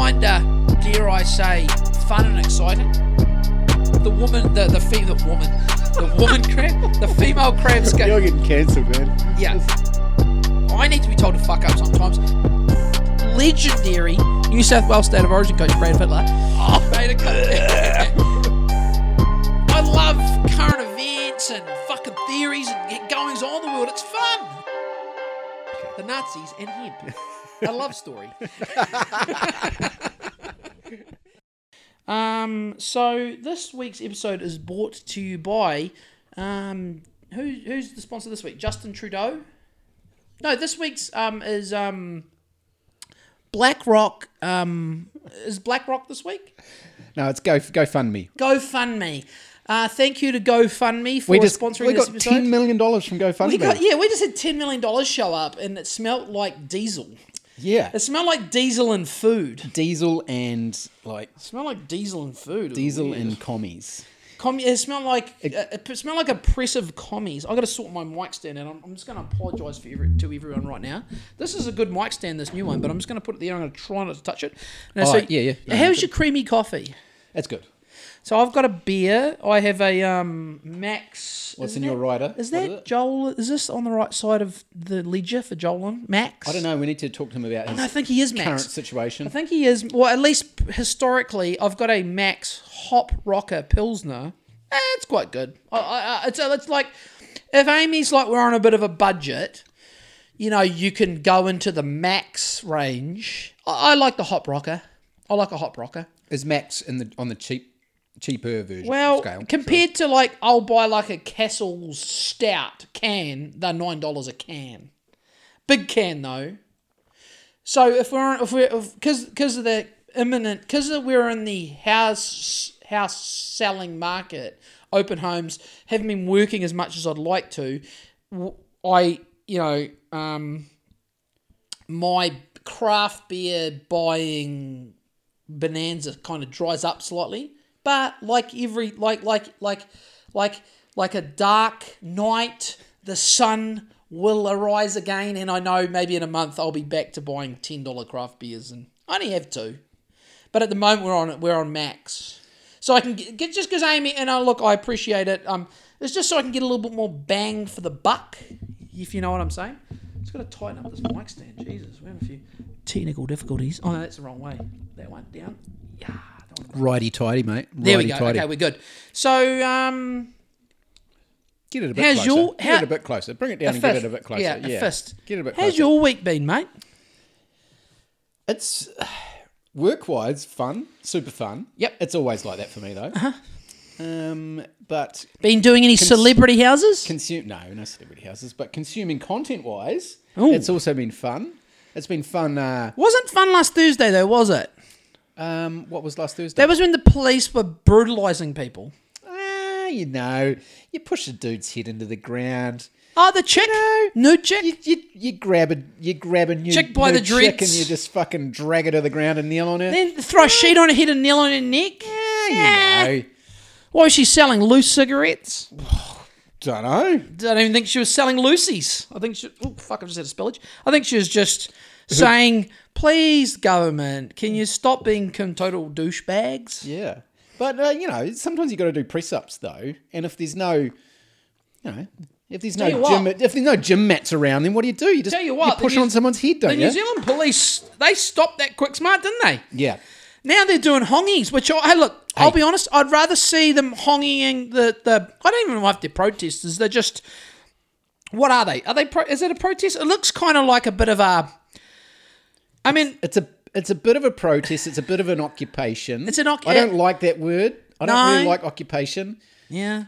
kinda, dare I say, fun and exciting. The woman, the the fe- the woman, the woman crab, the female crabs go. You're getting cancelled, man. Yeah. I need to be told to fuck up sometimes. Legendary New South Wales State of Origin coach Brad Fittler. Oh, made a cut. I love current events and fucking theories and goings on in the world. It's fun. The Nazis and hemp. A love story. um. So this week's episode is brought to you by um. Who who's the sponsor this week? Justin Trudeau. No, this week's um is um. BlackRock um is BlackRock this week. No, it's go GoFundMe. GoFundMe. Uh, thank you to GoFundMe for We just sponsoring we this got ten million dollars from GoFundMe. we got yeah, we just had ten million dollars show up, and it smelled like diesel. Yeah, It smelled like diesel and food. diesel and like It smelled like diesel and food. It was diesel weird. and commies. Com- uh, it smelled like it, it smelled like oppressive commies. I got to sort my mic stand out. I'm, I'm just going to apologise for every, to everyone right now. This is a good mic stand, this new one, but I'm just going to put it there. I'm going to try not to touch it. Now, Oh, yeah, yeah. No, how's your creamy coffee? That's good. So I've got a beer. I have a um Max. What's in that- your rider? Is that is? Joel? Is this on the right side of the ledger for Joel? Max. I don't know. We need to talk to him about his I think he is Max. current situation. I think he is. Well, at least historically, I've got a Mac's Hop Rocker Pilsner. Eh, it's quite good. I, I, I- it's, it's like if Amy's like we're on a bit of a budget, you know, you can go into the Max range. I, I like the Hop Rocker. I like a Hop Rocker. Is Max in the on the cheap cheaper version Well, scale? compared to like I'll buy like a Castle's Stout can, they're nine dollars a can. Big can though. So if we're if we're because because of the imminent because we're in the house house selling market, open homes haven't been working as much as I'd like to. I you know um my craft beer buying bonanza kind of dries up slightly but like every like like like like like a dark night the sun will arise again and i know maybe in a month i'll be back to buying $10 craft beers and i only have two. But at the moment we're on we're on max. So i can get, get just because amy and i look i appreciate it um it's just so i can get a little bit more bang for the buck if you know what i'm saying. Just got to tighten up this mic stand jesus we have a few technical difficulties. Oh no that's the wrong way. That one down. Yeah. Righty tighty, mate. there we go tighty. okay we're good so um Get it a bit How's closer. your- get it a bit closer. Bring it down a and get it a bit closer. yeah, Yeah, a fist Get it a bit closer. how's your week been mate It's work wise fun, super fun. Yep. It's always like that for me though. Uh-huh. Um, but been doing any celebrity houses consume no, no celebrity houses, but consuming content wise, Ooh. it's also been fun. It's been fun. Uh, wasn't fun last thursday though was it um, what was last Thursday? that was when the police were brutalizing people ah, you know, you push a dude's head into the ground. oh the chick No. nude chick You, you, you grab a you grab a new, Chick by new the chick dreads. and you just fucking drag her to the ground and kneel on her. then throw a sheet on her head and kneel on her neck yeah, you know. What was she selling? Loose cigarettes? Don't know. I don't even think she was selling Lucy's. I think she. Oh fuck! I just had a spillage. I think she was just saying, "Please, government, can you stop being total douchebags?" Yeah, but uh, you know, sometimes you got to do press ups though, and if there's no, you know, if there's Tell no gym, what. if there's no gym mats around, then what do you do? You just Tell you what, the push New- on someone's head, don't New you? New Zealand police they stopped that quick smart, didn't they? Yeah, Now they're doing hongies, which I, hey, look, I'll be honest, I'd rather see them honging the the. I don't even know if they're protesters. They're just. What are they? Are they? Pro, is it a protest? It looks kind of like a bit of a. I mean, it's a it's a bit of a protest. It's a bit of an occupation. It's an occ- I don't like that word. I don't No. really like occupation. yeah.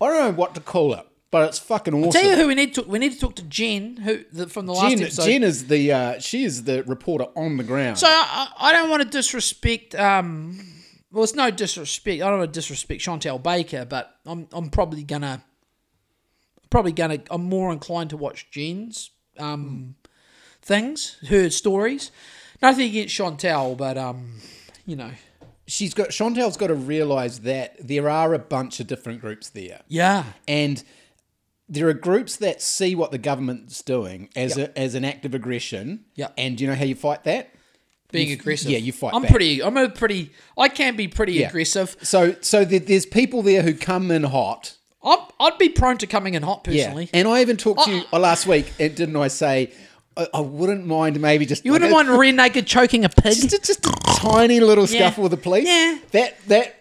I don't know what to call it, but it's fucking awesome. Tell you who we need to we need to talk to Jen, who the, from the last Jen, episode. Jen is the uh, she is the reporter on the ground. so I, I don't want to disrespect. Um, well, it's no disrespect. I don't want to disrespect Chantelle Baker, but I'm I'm probably gonna probably gonna I'm more inclined to watch Jen's um things, heard stories. Nothing against Chantelle, but um, you know, she's got Chantelle's got to realise that there are a bunch of different groups there. yeah, And there are groups that see what the government's doing as a, as an act of aggression. Yeah. And you know how you fight that? being You- aggressive. yeah, you fight I'm back. pretty. I'm a pretty. I can be pretty Yeah. aggressive. So so there's people there who come in hot. I'm, I'd be prone to coming in hot personally. And I even talked to you Oh. uh, last week, and didn't I say I, I wouldn't mind maybe just You wouldn't like mind rear naked choking a pig. just, just a tiny little scuffle with the police. Yeah. That that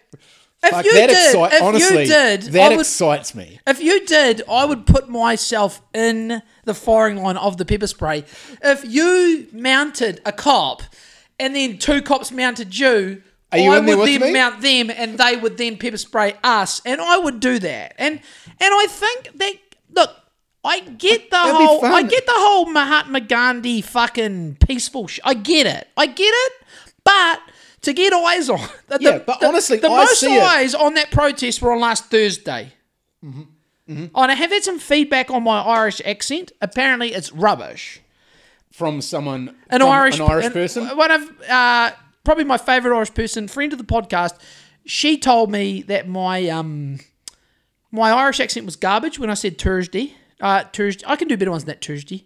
If fuck, you that did- excite- if you honestly, did, that I would- excites me. If you did, I would put myself in the firing line of the pepper spray. If you mounted a cop and then two cops mounted you, Are you I in there would with then me? mount them and they would then pepper spray us. And I would do that. And and I think that I get the That'd whole. I get the whole Mahatma Gandhi fucking peaceful sh- I get it. I get it. But to get eyes on the, Yeah, but honestly, the I most see it. eyes on that protest were on last Thursday. Mm-hmm. Oh, and I have had some feedback on my Irish accent. Apparently, it's rubbish. From someone, An from Irish, an Irish an- person. One of uh, probably my favourite Irish person, friend of the podcast. She told me that my um my Irish accent was garbage when I said Thursday. Uh, Thursday. I can do better ones than that. Thursday.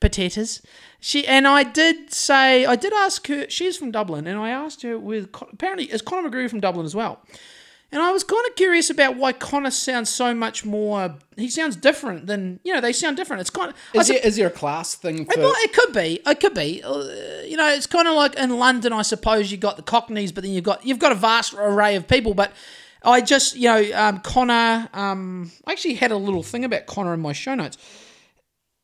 Potatoes. She and I did say I did ask her. She's from Dublin, and I asked her with apparently is Conor McGregor from Dublin as well. And I was kind of curious about why Connor sounds so much more. He sounds different than you know. They sound different. It's kind of. Is sup- there, is there a class thing for? it, might- it could be. It could be. Uh, you know, it's kind of like in London, I suppose. You got the Cockneys, but then you've got you've got a vast array of people. But I just, you know, um, Connor. Um, I actually had a little thing about Connor in my show notes.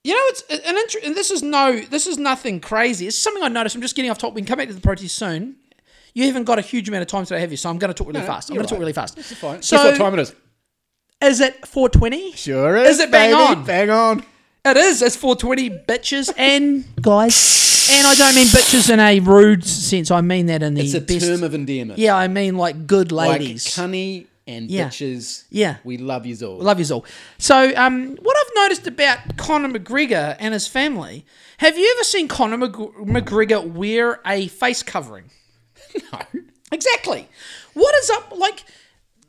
You know, it's an inter- and this is no, this is nothing crazy. It's something I noticed. I'm just getting off topic. We can come back to the protest soon. You haven't got a huge amount of time today, have you? So I'm going to talk really fast. I'm going to talk really fast. Fine. So Guess what time it is? is it 4:20? Sure is. Is it bang baby. on? Bang on. It is. It's 420 bitches and guys. And I don't mean bitches in a rude sense. I mean that in the It's a best. term of endearment. yeah, I mean like good Like ladies. cunny and Yeah. bitches. Yeah. We love you all. Love you all. So, um, what I've noticed about Conor McGregor and his family, have you ever seen Conor McG- McGregor wear a face covering? no. Exactly. What is up? Like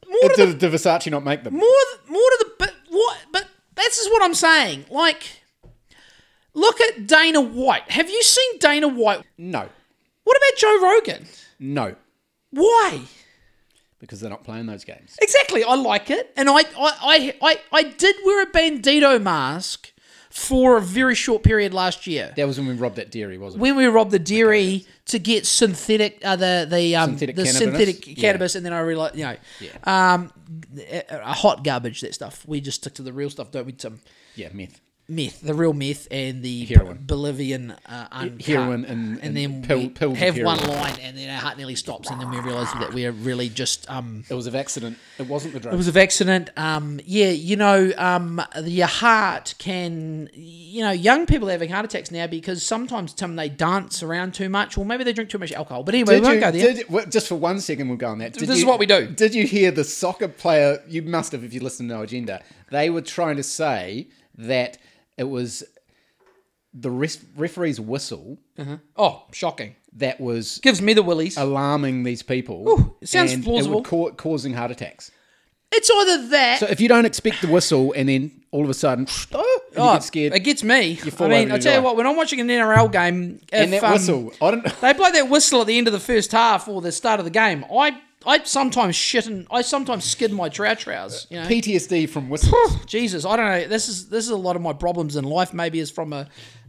more to the Did, did Versace not make them? more th- more to the but what but this is what I'm saying. Like look at Dana White. Have you seen Dana White? No. What about Joe Rogan? No. Why? Because they're not playing those games. Exactly. I like it. And I I, I, I, I did wear a bandito mask for a very short period last year. That was when we robbed that dairy, wasn't it? When we robbed the dairy to get synthetic, uh, the the um, Synthetic the cannabis? synthetic Yeah. cannabis, and then I realized, you know, um, a, hot garbage that stuff. We just stick to the real stuff, don't we, Tim? Yeah, meth. Meth, the real meth, and the Heroin. Bolivian uh, uncut. heroin and- and then pill- have one line, and then our heart nearly stops, and then we realise that we are really just um, It was an accident. It wasn't the drug. it was an accident. Um, yeah, you know, um, your heart can, you know, young people are having heart attacks now because sometimes Tim they dance around too much, or maybe they drink too much alcohol. But anyway, Did we won't you, go there. did, well, just for one second, we'll go on that. Did This is what we do. Did you hear the soccer player? You must have if you listen to No Agenda. They were trying to say that it was the ref, referee's whistle oh, shocking! that was Gives me the willies. alarming these people. Ooh, it sounds and plausible. It would ca- causing heart attacks. it's either that. So if you don't expect the whistle and then all of a sudden, oh, and you oh, get scared, It gets me. fall I mean, over I tell you what, when I'm watching an NRL game, if, and that um, whistle, I don't. they play that whistle at the end of the first half or the start of the game, I I sometimes shit and I sometimes skid my trow trows. You know, PTSD from whistles. Jesus, I don't know. This is this is a lot of my problems in life. Maybe is from a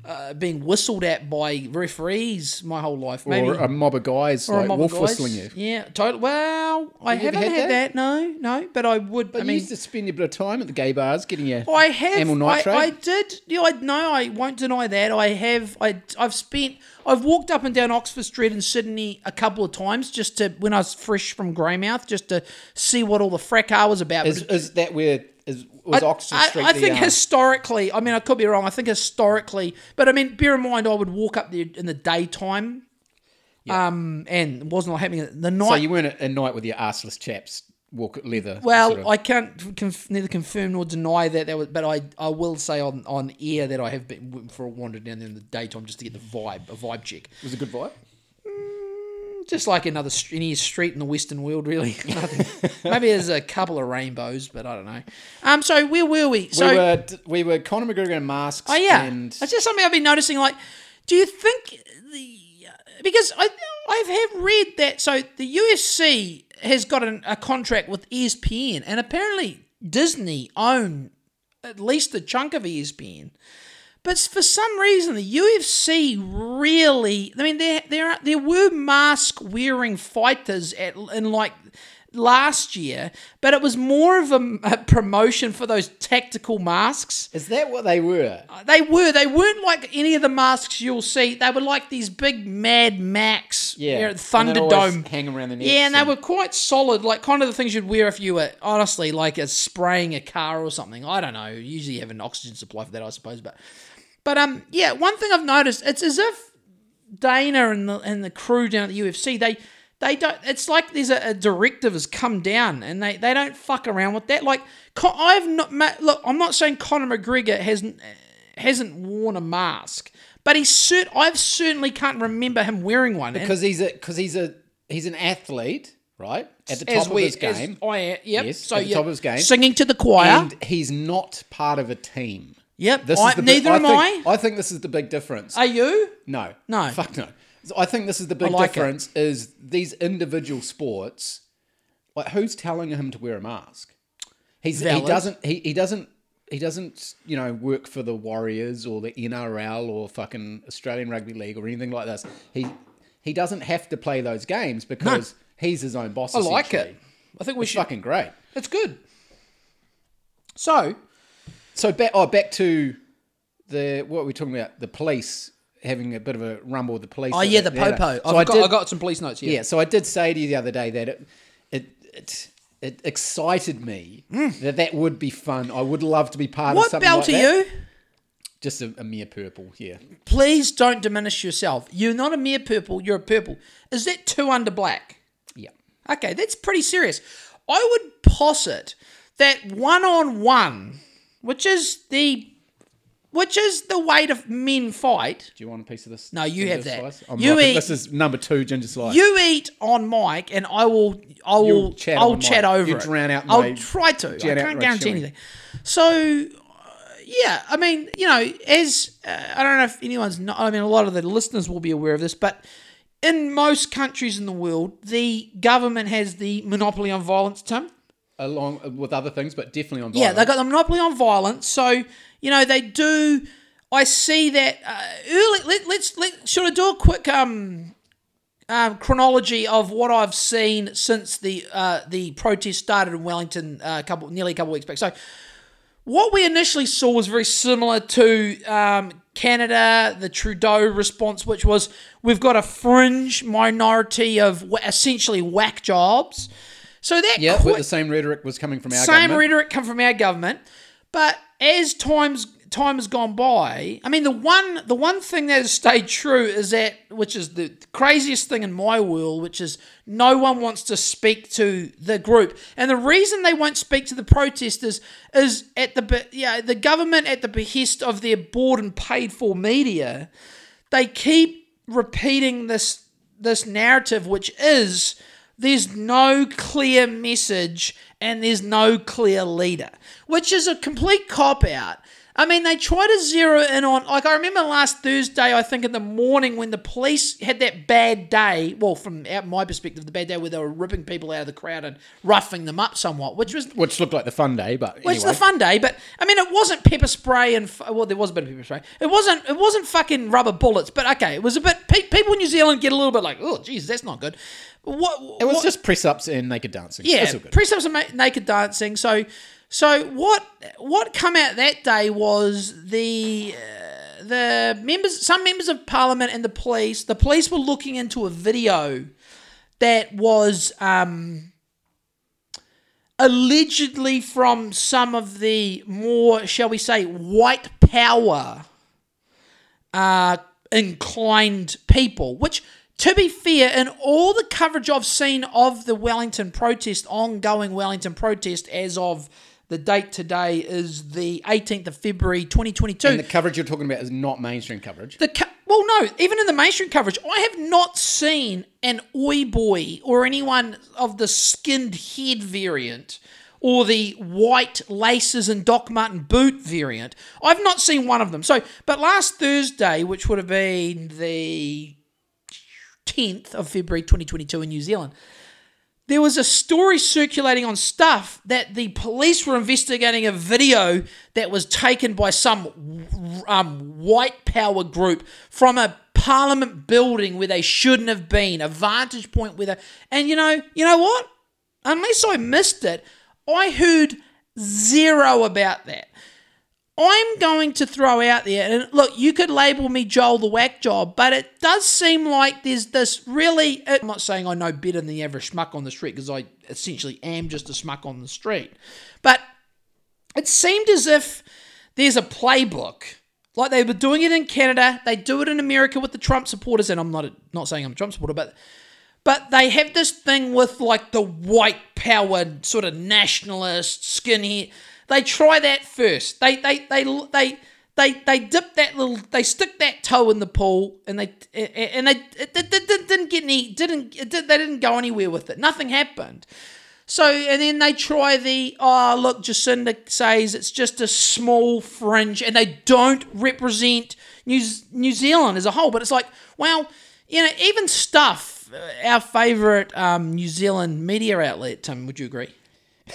uh, being whistled at by referees my whole life. Maybe or a mob of guys or like wolf guys. whistling you. Yeah, totally. Well, I Have haven't had had, that? that? No, no. But I would. But I you mean, used to spend a bit of time at the gay bars getting your. I have. Amyl I, nitrate? I did. Yeah, I no. I won't deny that. I have. I. I've spent. I've walked up and down Oxford Street in Sydney a couple of times just to when I was fresh from Greymouth, just to see what all the fracas was about. Is, is that where was I- Oxford Street? I the, think um, historically, I mean, I could be wrong. I think historically, but I mean, bear in mind, I would walk up there in the daytime, um, and it wasn't all happening the night. so you weren't at a night with your arseless chaps walk leather. well, sort of- I can't conf- neither confirm nor deny that that was, but I, I will say on, on air that I have been for a wander down there in the daytime just to get the vibe, a vibe check. it was a good vibe. Just like another st- any street in the Western world, really. Maybe there's a couple of rainbows, but I don't know. Um, so where were we? So we were we were Conor McGregor in masks. Oh yeah, and that's just something I've been noticing. Like, do you think the because I I have read that so the UFC has got an, a contract with ESPN, and apparently Disney own at least a chunk of ESPN. But for some reason, the UFC really, I mean, there there are, there were mask wearing fighters at in like last year, but it was more of a, a promotion for those tactical masks. Is that what they were? Uh, they were. They weren't like any of the masks you'll see. They were like these big Mad Max, Yeah. you know, And Thunderdome. hang around the neck. Yeah, and they were quite solid, like kind of the things you'd wear if you were honestly like a spraying a car or something. I don't know. Usually you have an oxygen supply for that, I suppose. But but um yeah, one thing I've noticed, it's as if Dana and the and the crew down at the UFC, they they don't. It's like there's a, a directive has come down, and they, they don't fuck around with that. Like I've not look. I'm not saying Conor McGregor hasn't hasn't worn a mask, but he cert. I've certainly can't remember him wearing one. And Because he's a because he's a he's an athlete, right? At the top as of we- his game. I. Yep. Yes, so at the top of his game. singing to the choir. And he's not part of a team. Yep. This I, is the neither big, am I. Think, I. I think this is the big difference. Are you? no, No. fuck no. So I think this is the big like it. difference. Is these individual sports, like who's telling him to wear a mask? He's Valid. he doesn't he, he doesn't he doesn't you know work for the Warriors or the NRL or fucking Australian Rugby League or anything like this. He he doesn't have to play those games because he's his own boss. I like it. I think we It's should. fucking great. It's good. So So back oh back to the what were we're talking about the police having a bit of a rumble with the police. oh yeah, the popo. So I've got, I did, I got some police notes. Yeah. yeah. So I did say to you the other day that it it it, it excited me hmm. that that would be fun. I would love to be part of. What something belt like are that. you? Just a, a mere purple. Yeah. Please don't diminish yourself. You're not a mere purple. You're a purple. Is that two under black? Yeah. Okay, that's pretty serious. I would posit that one on one, which is the which is the way to men fight. Do you want a piece of this? No, you have that. Slice? I'm You eat- This is number two ginger slice. You eat on mic, and I will. I will. You'll chat I'll chat over You it. drown out I'll try to. I can't guarantee anything. So, uh, yeah, I mean, you know, as uh, I don't know if anyone's. Not, I mean, a lot of the listeners will be aware of this, but in most countries in the world, the government has the monopoly on violence. Tim. Along with other things, but definitely on. Violence. Yeah, they got the monopoly on violence. So you know they do. I see that uh, early. Let, let's let should I do a quick um, um chronology of what I've seen since the uh, the protest started in Wellington uh, a couple nearly a couple weeks back. So what we initially saw was very similar to um, Canada, the Trudeau response, which was we've got a fringe minority of essentially whack jobs. So that Yeah, but the same rhetoric was coming from our same government. rhetoric come from our government, but as times time has gone by, I mean the one the one thing that has stayed true is that which is the craziest thing in my world, which is no one wants to speak to the group, and the reason they won't speak to the protesters is at the yeah the government at the behest of their bought and paid for media, they keep repeating this this narrative, which is there's no clear message and there's no clear leader, which is a complete cop out. I mean, they try to zero in on, like, I remember last Thursday, I think in the morning when the police had that bad day, well, from out my perspective, the bad day where they were ripping people out of the crowd and roughing them up somewhat, which was which looked like the fun day, but anyway. the fun day, but I mean, it wasn't pepper spray and well, there was a bit of pepper spray. It wasn't. It wasn't fucking rubber bullets, but okay, it was a bit. People in New Zealand get a little bit like, oh, geez, that's not good. What It was what- just press ups and naked dancing. yeah, That's all good. press ups and ma- naked dancing. So, so what? What come out that day was the uh, the members, some members of parliament and the police. The police were looking into a video that was um, allegedly from some of the more, shall we say, white power uh, inclined people, which, to be fair, in all the coverage I've seen of the Wellington protest, ongoing Wellington protest, as of the date today is the 18th of February 2022. And the coverage you're talking about is not mainstream coverage. The co- well, no, even in the mainstream coverage, I have not seen an oi boy or anyone of the skinned head variant or the white laces and Doc Martin boot variant. I've not seen one of them. So, but last Thursday, which would have been the 10th of February 2022 in New Zealand. There was a story circulating on stuff that the police were investigating a video that was taken by some um, white power group from a parliament building where they shouldn't have been, a vantage point where they, and you know, you know what? Unless I missed it, I heard zero about that. I'm going to throw out there, and look, you could label me Joel the whack job, but it does seem like there's this really. I'm not saying I know better than the average schmuck on the street because I essentially am just a schmuck on the street, but it seemed as if there's a playbook. Like they were doing it in Canada, they do it in America with the Trump supporters, and I'm not not saying I'm a Trump supporter, but but they have this thing with like the white powered sort of nationalist skinhead they try that first. They they they they they they dip that little they stick that toe in the pool and they and they it, it, it didn't get any didn't did, they didn't go anywhere with it. Nothing happened. So and then they try the oh look Jacinda says it's just a small fringe and they don't represent New New Zealand as a whole. But it's like well you know even stuff uh, our favourite um, New Zealand media outlet. Tim, would you agree?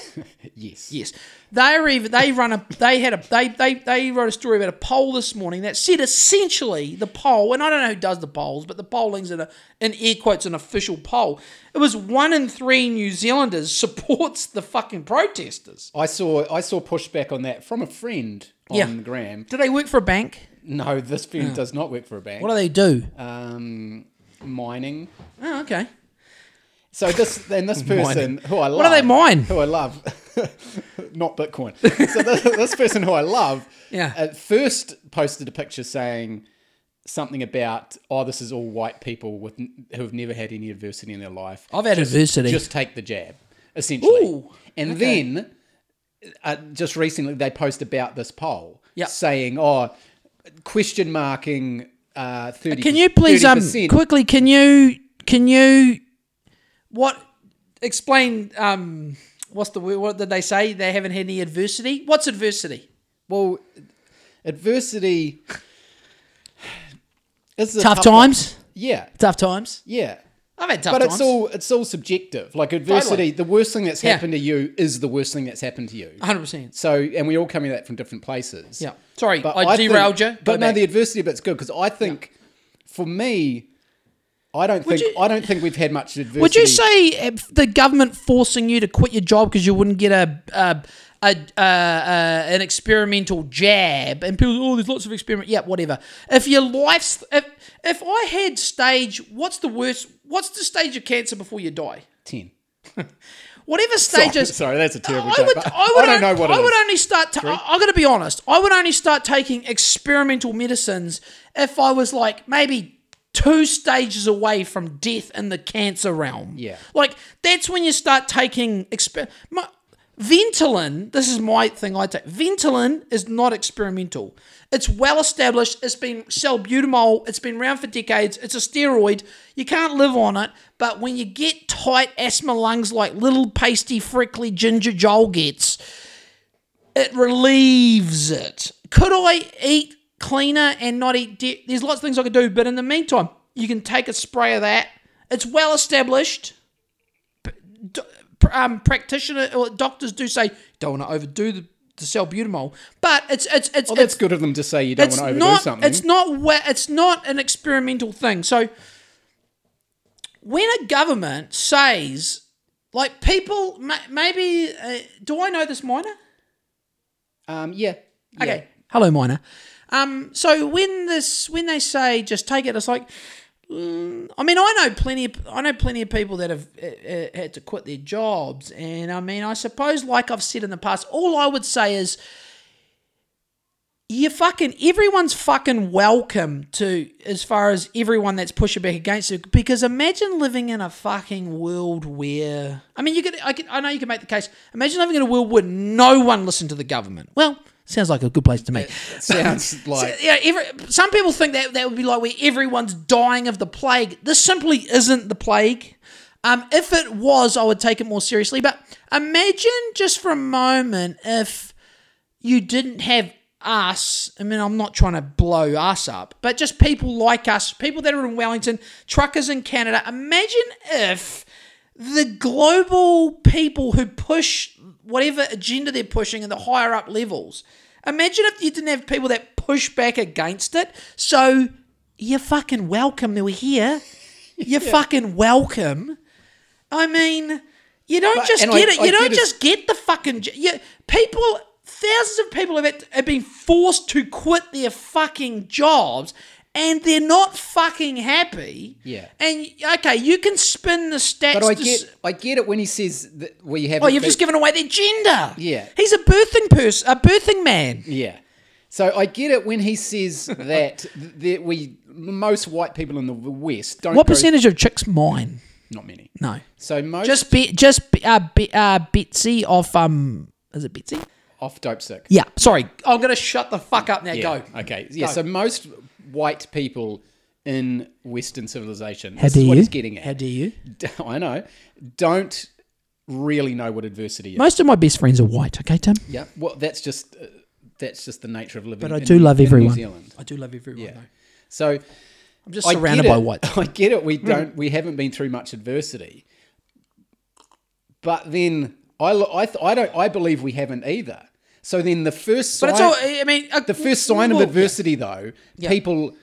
yes. Yes. They are even they run a they had a they, they they wrote a story about a poll this morning that said essentially the poll and I don't know who does the polls but the polling's in a in air quotes an official poll it was one in three New Zealanders supports the fucking protesters. I saw I saw pushback on that from a friend on Yeah. Gram. Do they work for a bank? No, this friend does not work for a bank. What do they do? um, mining. Oh, okay. So this and this person who I love. What do they mine? Who I love, not Bitcoin. So this, this person who I love, Yeah. at first posted a picture saying something about, "Oh, this is all white people with who have never had any adversity in their life. I've had just, adversity. Just take the jab, essentially." Ooh, and okay. then, uh, just recently, they post about this poll, Yeah. saying, "Oh, question marking." Uh, 30 Can you please um 30%. quickly can you can you what explain um what's the word what did they say they haven't had any adversity what's adversity Well, adversity is tough one. times Yeah, tough times yeah. I've had tough times. But times it's all it's all subjective. Like adversity, Totally. the worst thing that's Yeah. happened to you is the worst thing that's happened to you. 100% So, and we're all coming at that from different places. yeah sorry But I, think- derailed you Go But no, the adversity bit's good because I think, for me, I don't think you- I don't think we've had much adversity. would you say eh, the government forcing you to quit your job because you wouldn't get a a, a, a, an experimental jab and people oh there's lots of experiment yeah whatever if your life's if if I had stage what's the worst what's the stage of cancer before you die ten? whatever Sorry, stages sorry, that's a terrible I joke. would, I, would don't know what I it would is. only start. To, I, I got to be honest. I would only start taking experimental medicines if I was like maybe two stages away from death in the cancer realm. Yeah. like that's when you start taking exper. My, Ventolin, this is my thing I take. Ventolin is not experimental. It's well established. It's been salbutamol. It's been around for decades. It's a steroid. You can't live on it. But when you get tight asthma lungs like little pasty, frickly ginger Joel gets, it relieves it. Could I eat cleaner and not eat? De- There's lots of things I could do. But in the meantime, you can take a spray of that. It's well established um, practitioner or doctors do say don't want to overdo the, the salbutamol, but it's it's it's Well, that's it's, good of them to say you don't want to overdo not something. it's not it's not an experimental thing. So when a government says like people maybe uh, do I know this minor? um, yeah. yeah. Okay. Hello, minor. Um, so when this when they say just take it, it's like. mm, I mean, I know plenty. Of, I know plenty of people that have uh, uh, had to quit their jobs, and I mean, I suppose, like I've said in the past, all I would say is, you fucking everyone's fucking welcome to, as far as everyone that's pushing back against it. Because imagine living in a fucking world where, I mean, you could, I could, I know you can make the case. Imagine living in a world where no one listened to the government. Well, sounds like a good place to me. Sounds like Yeah, every, some people think that that would be like where everyone's dying of the plague. This simply isn't the plague. Um, if it was, I would take it more seriously. But imagine just for a moment if you didn't have us, I mean, I'm not trying to blow us up, but just people like us, people that are in Wellington, truckers in Canada. Imagine if the global people who push whatever agenda they're pushing in the higher up levels, imagine if you didn't have people that push back against it. So you're fucking welcome. They were here. You're fucking welcome. I mean, you don't But- just get I- it. I You don't get it. just get the fucking. You, people, thousands of people have, had- have been forced to quit their fucking jobs. And they're not fucking happy. Yeah. And okay, you can spin the stats. But I get, I get it when he says that we have. Oh, you've just given away their gender. Yeah. He's a birthing person, a birthing man. Yeah. So I get it when he says that that we most white people in the West don't. What go- percentage of chicks mine? Not many. No. So most Just be, just be, uh, be, uh, Betsy off um, is it Betsy? off dope sick. Yeah. Sorry, I'm gonna shut the fuck up now. Yeah. Go. Okay. Yeah. Go. So most white people in Western civilization. How this dare is what you? he's getting at. How do you? I know. Don't really know what adversity is. Most of my best friends are white. Okay, Tim. yeah. Well, that's just uh, that's just the nature of living. But I in- do love in everyone. New Zealand. I do love everyone. Yeah. though. So I'm just I surrounded by it. white. I get it. We don't. We haven't been through much adversity. But then I, I, th- I don't. I believe we haven't either. So then the first sign, But it's all. I mean, uh, the first sign of well, adversity, though, people,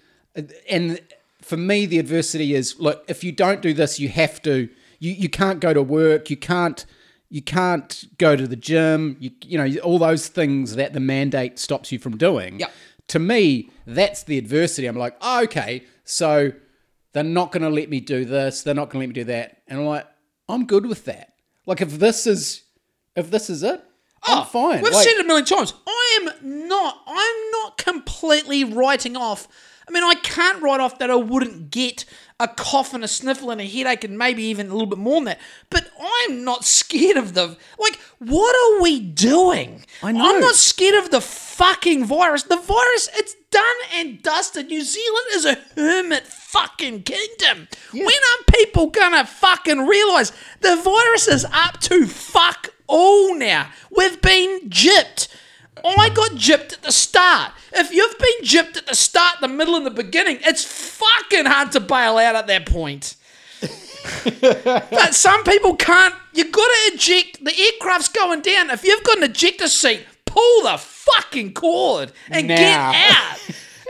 and for me, the adversity is look. If you don't do this, you have to. You you can't go to work. You can't. You can't go to the gym. You you know all those things that the mandate stops you from doing. Yep. To me, that's the adversity. I'm like, oh, okay, so they're not going to let me do this. They're not going to let me do that. And I'm like, I'm good with that. Like if this is, if this is it, I'm ah, fine. Oh, We've Like- said it a million times. I am not. I'm not completely writing off. I mean, I can't write off that I wouldn't get a cough and a sniffle and a headache and maybe even a little bit more than that. But I'm not scared of the like. What are we doing? I know. I'm not scared of the fucking virus. The virus, it's done and dusted. New Zealand is a hermit fucking kingdom. When are people gonna fucking realize the virus is up to fuck all now? We've been gypped. Oh I got gypped at the start. If you've been gypped at the start, the middle, and the beginning, it's fucking hard to bail out at that point. but some people can't. You got to eject. The aircraft's going down. If you've got an ejector seat, pull the fucking cord and get out.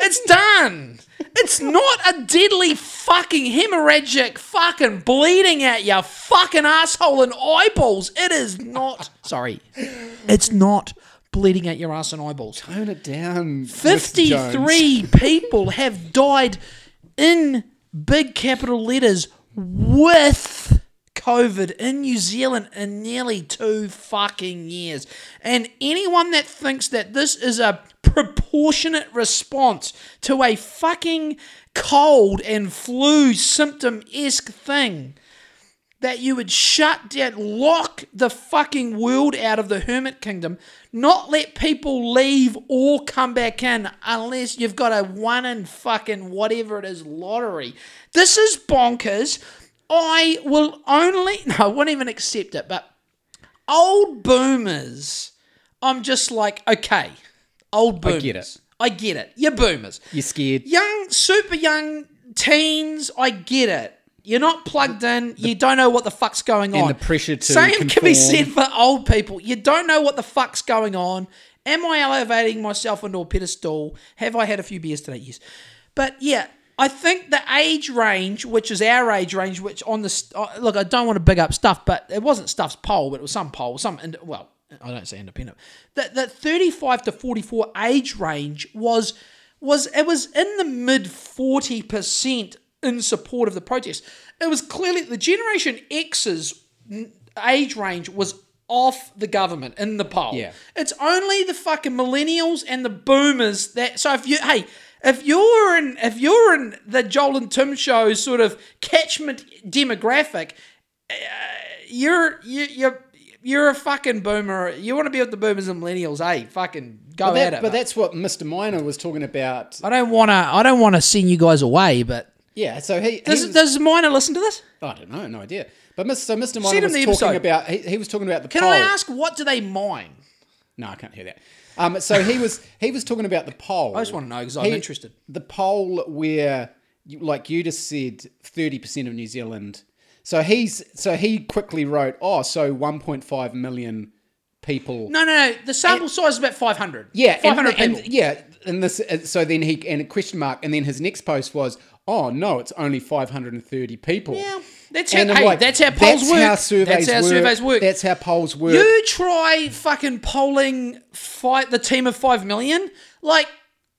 It's done. It's not a deadly fucking hemorrhagic fucking bleeding out your fucking asshole and eyeballs. It is not. Sorry. It's not bleeding out your ass and eyeballs. Tone it down. Mr. Jones. 53 people have died in big capital letters with COVID in New Zealand in nearly two fucking years. And anyone that thinks that this is a proportionate response to a fucking cold and flu symptom esque thing that you would shut down, lock the fucking world out of the hermit kingdom, not let people leave or come back in unless you've got a one in fucking whatever it is lottery. This is bonkers. I will only, no, I won't even accept it, but old boomers, I'm just like, okay, old boomers. get it. I get it. You're boomers You're scared. young, super young teens, I get it. You're not plugged in. You don't know what the fuck's going on. And the pressure to Same can be said for old people. You don't know what the fuck's going on. Am I elevating myself into a pedestal? Have I had a few beers today? Yes. But yeah, I think the age range, which is our age range, which on the uh, look, I don't want to big up stuff, but it wasn't stuff's poll, but it was some poll, some well, I don't say independent. That that 35 to 44 age range was was it was in the mid 40 percent in support of the protest. It was clearly the Generation X's age range was off the government in the poll. Yeah. It's only the fucking millennials and the boomers that. So if you, hey, if you're in, if you're in the Joel and Tim show sort of catchment demographic, uh, you're you, you're you're a fucking boomer. You want to be with the boomers and millennials? Hey, fucking go But, at it. but mate. that's what Mr. Miner was talking about. I don't want to. I don't want to send you guys away, but. Yeah, so he, he Does, was- does Miner listen to this? I don't know, no idea. But Mr. So Mr. Miner was talking episode. about he, he was talking about the Can poll. I ask what do they mine? No, I can't hear that. Um, so he was he was talking about the poll. I just want to know because I'm interested. The poll where, you, like you just said, thirty percent of New Zealand. So he's so he quickly wrote, oh, so one point five million people. No, no, no. The sample size is about 500. Yeah, 500 and, people. yeah, and this. So then he and a question mark, and then his next post was, oh no, it's only five hundred and thirty people. Yeah, that's how. Hey, like, that's how polls that's work. How surveys that's how work. surveys work. That's how polls work. you try fucking polling fight the team of five million. Like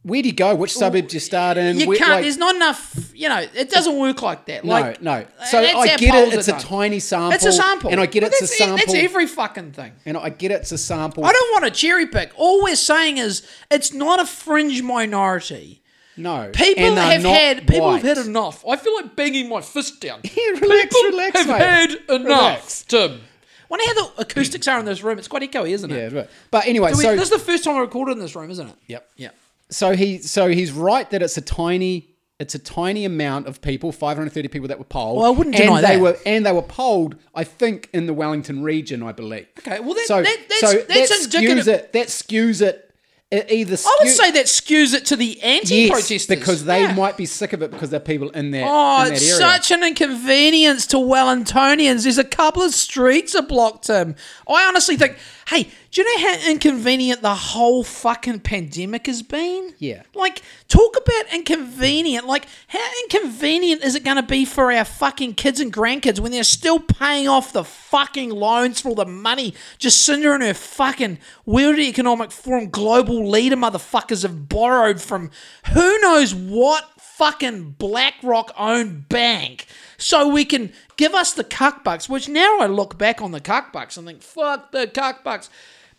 Where do you go? Which suburb do you start in? you Where- can't. like- there's not enough. You know, it doesn't work like that. no, Like no. Uh, so I get it. It's a done. tiny sample. It's a sample, and I get But it's a sample. That's every fucking thing. and I get it's a sample. I don't want to cherry pick. All we're saying is it's not a fringe minority. No, People have had people white. have had enough. I feel like banging my fist down. Yeah, relax, people relax, have mate. had enough. Relax. Tim. Wonder how the acoustics are in this room. It's quite echoey, isn't it? Yeah, right. But anyway, we- so this is the first time I recorded in this room, isn't it? yep. Yeah. So he so he's right that it's a tiny it's a tiny amount of people, 530 people that were polled. Well, I wouldn't and deny they that. were and they were polled, I think, in the Wellington region, I believe. Okay, well, that- so, that- that's- so that's that indicative- skews it. That skews it. It either I would say that skews it to the anti-protesters. yes, because they Yeah. might be sick of it because they're people in that. Oh, in that it's area. such an inconvenience to Wellingtonians. There's a couple of streets are blocked, Tim. I honestly think, hey, do you know how inconvenient the whole fucking pandemic has been? Yeah. Like, talk about inconvenient. Like, how inconvenient is it going to be for our fucking kids and grandkids when they're still paying off the fucking loans for all the money Jacinda and her fucking World Economic Forum global leader motherfuckers have borrowed from who knows what fucking BlackRock owned bank so we can give us the cuck bucks, which now I look back on the cuck bucks and think, fuck the cuck bucks.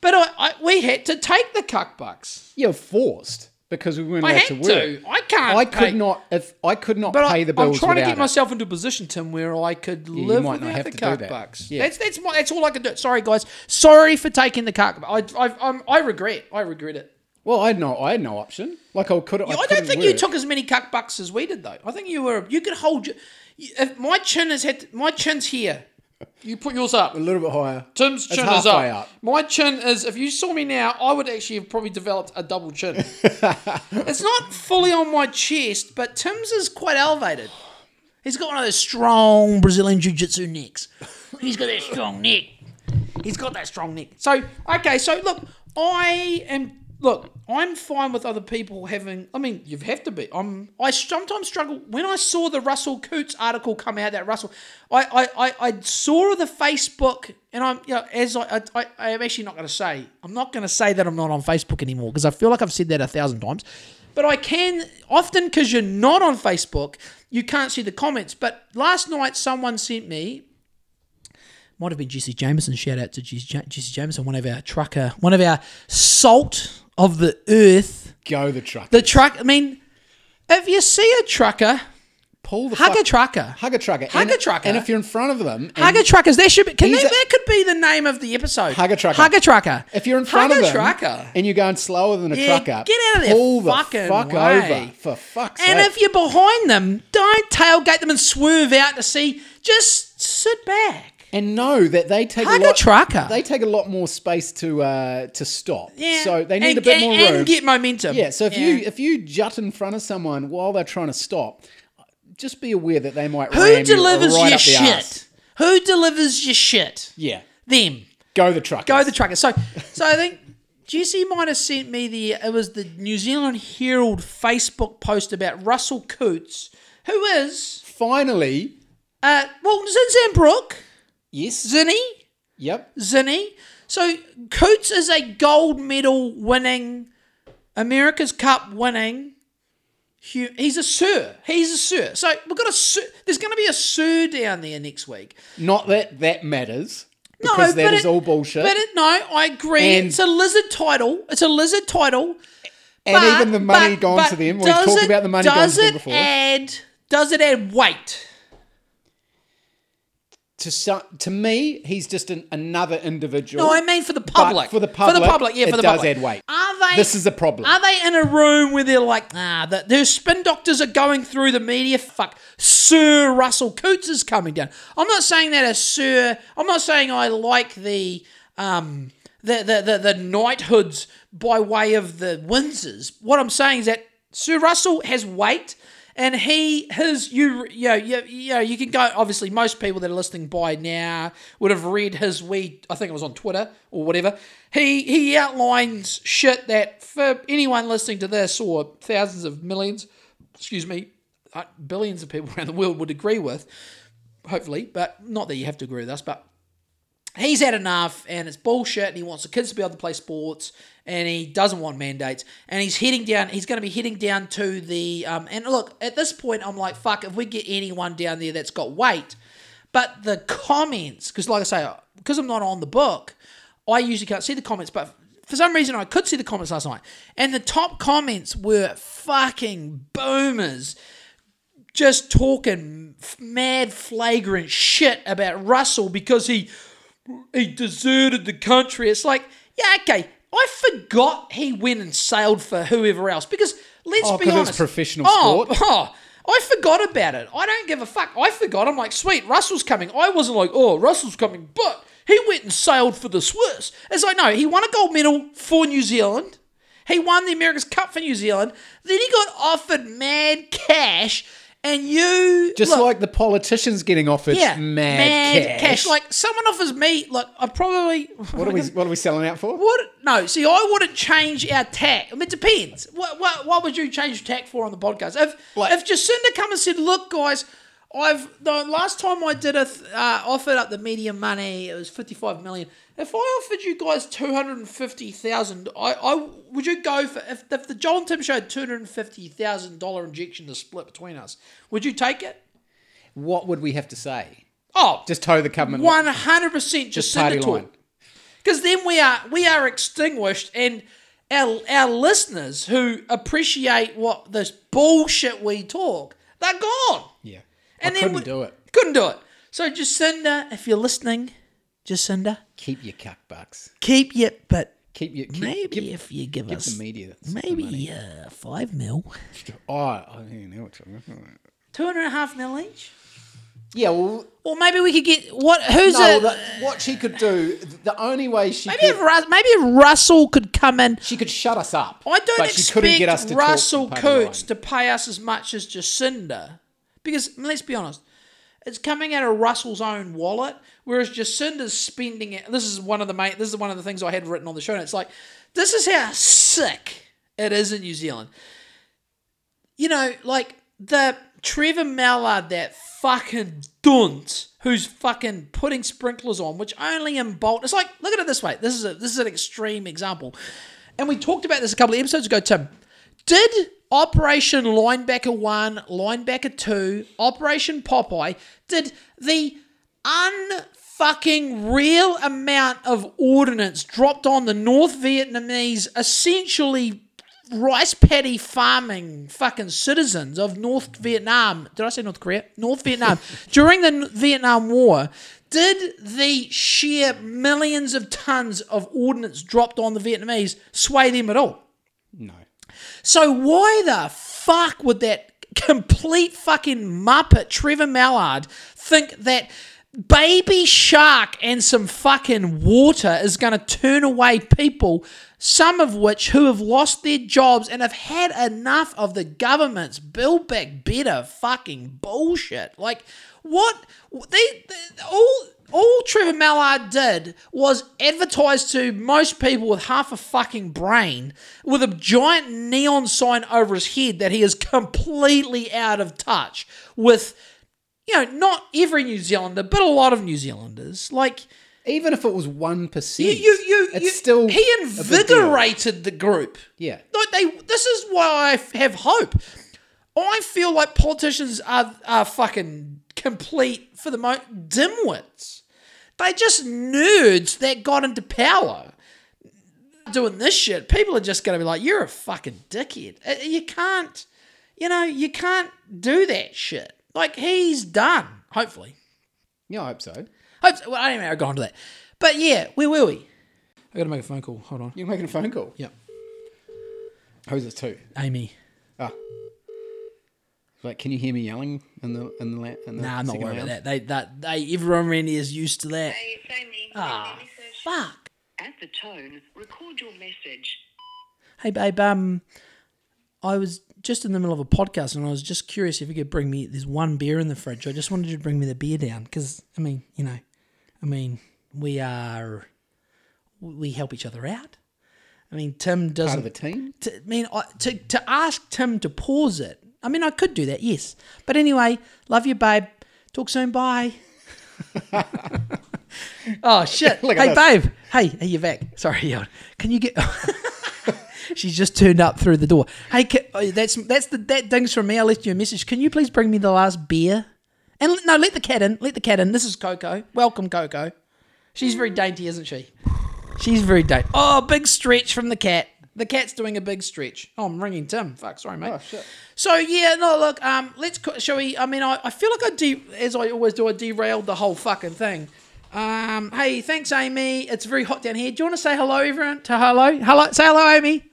But I, I, we had to take the cuck bucks. You're forced because we weren't I allowed had to work. to. I can't. I could pay- not if I could not But pay I, the bills I'm trying to get it. myself into a position, Tim, where I could you live might not without have the cuck that. bucks. Yeah. That's that's my, that's all I can do. Sorry, guys. Sorry for taking the cuck. I I I'm, I regret. I regret it. Well, I had no, I had no option. Like I could, I, I don't think you took as many cuck bucks as we did, though. I think you were. You could hold. your- If my chin is hit, my chin's here. You put yours up. a little bit higher. Tim's chin is up. up. My chin is. If you saw me now, I would actually have probably developed a double chin. it's not fully on my chest, but Tim's is quite elevated. He's got one of those strong Brazilian jiu-jitsu necks. He's got that strong neck. He's got that strong neck. So okay, so look, I am look, I'm fine with other people having. I mean, you have to be. I'm. I sometimes struggle when I saw the Russell Coutts article come out. That Russell, I I, I, I saw the Facebook, and I'm you know as I I, I I am actually not going to say. I'm not going to say that I'm not on Facebook anymore because I feel like I've said that a thousand times. But I can often because you're not on Facebook, you can't see the comments. But last night someone sent me might have been Jesse Jameson. Shout out to Jesse, Jesse Jameson, one of our trucker, one of our salt of the earth. Go the truck. The truck. I mean, if you see a trucker, Pull the hug fuck- a trucker. Hug a trucker. Hug and, a trucker. And if you're in front of them, and Hug a truckers. That should be. Can a- that could be the name of the episode. Hug a trucker. Hug a trucker. if you're in front hug of a them, trucker. and you're going slower than a Yeah, trucker, get out of there. pull the fucking fuck way. over for fuck's And sake. if you're behind them, don't tailgate them and swerve out to see. Just sit back. And know that they take a lot. trucker. They take a lot more space to uh, to stop. Yeah. So they need and, a bit and, more room and get momentum. yeah. So if Yeah. you if you jut in front of someone while they're trying to stop, just be aware that they might Who ram delivers you right your shit? arse. Who delivers your shit? Yeah. Them. Go the truck. Go the trucker. So, so I think Jesse might have sent me the. It was the New Zealand Herald Facebook post about Russell Coutts, who is Finally. uh well Zinzan Brooke, Yes. Zinny, Yep. Zinny. So Coutts is a gold medal winning, America's Cup winning. He's a sir. He's a sir. So we've got a sir. There's going to be a sir down there next week. Not that that matters. No, Because that but is it- all bullshit. But it, no, I agree. And- it's a lizard title. It's a lizard title. and but- even the money but- gone but to them. We've talked it- about the money gone to does them it before. Add, does it add weight? To to me, he's just an, another individual. No, I mean for the public. for the public, For the public, yeah, for the does public. add weight. Are they? This is a problem. Are they in a room where they're like, ah, the, their spin doctors are going through the media? Fuck, Sir Russell Coutts is coming down. I'm not saying that as Sir. I'm not saying I like the um the, the, the, the knighthoods by way of the Windsors. What I'm saying is that Sir Russell has weight, and he his you you know, you, you know you can go. Obviously, most people that are listening by now would have read his we I think it was on Twitter or whatever. He he outlines shit that for anyone listening to this or thousands of millions, excuse me, uh, billions of people around the world would agree with. Hopefully, but not that you have to agree with us, but he's had enough and it's bullshit and he wants the kids to be able to play sports and he doesn't want mandates. And he's heading down he's going to be heading down to the um, and look at this point i'm like fuck if we get anyone down there that's got weight. But the comments because like i say because i'm not on the book i usually can't see the comments but for some reason i could see the comments last night. And the top comments were fucking boomers just talking mad flagrant shit about russell because he he deserted the country. It's like, yeah, okay. I forgot he went and sailed for whoever else because let's Oh, be 'cause it was honest, professional oh, sport? Oh, I forgot about it. I don't give a fuck. I forgot. I'm like, sweet, Russell's coming. I wasn't like, oh, Russell's coming, but he went and sailed for the Swiss. It's like, no, he won a gold medal for New Zealand. He won the America's Cup for New Zealand. Then he got offered mad cash, and you Just look, like the politicians getting offered yeah, mad, cash. Like someone offers me, like I probably what are we what are we selling out for? What? No, see, I wouldn't change our tack. I mean, it depends. What, what, what would you change your tack for on the podcast? If Like- if Jacinda come and said, "Look, guys, I've the last time I did a th- uh, offered up the medium money, it was fifty five million. If I offered you guys two hundred and fifty thousand, I, I would you go for if, if the John Tim show had two hundred and fifty thousand dollar injection to split between us? Would you take it? What would we have to say? Oh, Just toe the government. one hundred percent Just party line. Because then we are we are extinguished, and our our listeners who appreciate what this bullshit we talk, they're gone. Yeah. And I then couldn't we- do it. Couldn't do it. So Jacinda, if you're listening, Jacinda, Keep your cuck bucks. keep your but Keep your keep, maybe give, if you give, give us the media maybe uh, five mil, Oh, I don't know what you're two and a half mil each, Yeah, well, or maybe we could get what? Who's no, a that, what she could do, the only way she maybe could, if Rus- maybe if Russell could come in she could shut us up. I don't but she couldn't expect get us to Russell talk party Coutts line. to pay us as much as Jacinda. Because let's be honest, it's coming out of Russell's own wallet, whereas Jacinda's spending it. This is one of the main. This is one of the things I had written on the show. And it's like, this is how sick it is in New Zealand. You know, like the Trevor Mallard, that fucking dunt who's fucking putting sprinklers on, which only embolt. It's like, look at it this way. This is a this is an extreme example, and we talked about this a couple of episodes ago. Tim, did Operation Linebacker One, Linebacker Two, Operation Popeye, did the unfucking real amount of ordnance dropped on the North Vietnamese essentially rice paddy farming fucking citizens of North Vietnam. Did I say North Korea? North Vietnam. During the Vietnam War, did the sheer millions of tons of ordnance dropped on the Vietnamese sway them at all? No. So why the fuck would that complete fucking muppet Trevor Mallard think that baby shark and some fucking water is going to turn away people some of which who have lost their jobs and have had enough of the government's build back better fucking bullshit? Like what? They, they all all Trevor Mallard did was advertise to most people with half a fucking brain with a giant neon sign over his head that he is completely out of touch with, you know, not every New Zealander, but a lot of New Zealanders. Like, Even if it was one percent, you, you, you, it's you- still he a big deal. invigorated the group. Yeah. Like they, this is why I have hope. I feel like politicians are are fucking complete for the most dimwits. They just nerds that got into power. Doing this shit, people are just going to be like, "You're a fucking dickhead." Uh, You can't, you know, you can't do that shit. Like he's done. Hopefully, Yeah, I hope so. hope. Well, I don't know. I'll go on to that. But yeah, where were we? I got to make a phone call. Hold on. You're making a phone call. Yep. Who's this to? Amy. Ah. Like, can you hear me yelling in the in the la- in the Nah, I'm not second worried about that. They that they everyone around here is used to that. Hey, it's Amy. Ah, Leave me a message. fuck. At the tone, record your message. Hey, babe. Um, I was just in the middle of a podcast, and I was just curious if you could bring me. There's one beer in the fridge. I just wanted you to bring me the beer down because I mean, you know, I mean, we are we help each other out. I mean, Tim doesn't. of the team. to, I mean, I, to to ask Tim to pause it. I mean, I could do that, yes. But anyway, love you, babe. Talk soon. Bye. oh shit! Look hey, babe. Hey, are you're back. Sorry. Can you get? She's just turned up through the door. Hey, ca oh, that's that's the that thing's from me. I left you a message. Can you please bring me the last beer? And l- no, let the cat in. Let the cat in. This is Coco. Welcome, Coco. She's very dainty, isn't she? She's very dainty. Oh, big stretch from the cat. The cat's doing a big stretch. Oh, I'm ringing Tim. Fuck, sorry, mate. Oh shit. So yeah, no, look, um, let's shall we? I mean, I, I feel like I de- as I always do, I derailed the whole fucking thing. Um, hey, thanks, Amy. It's very hot down here. Do you want to say hello, everyone? To hello, hello, say hello, Amy.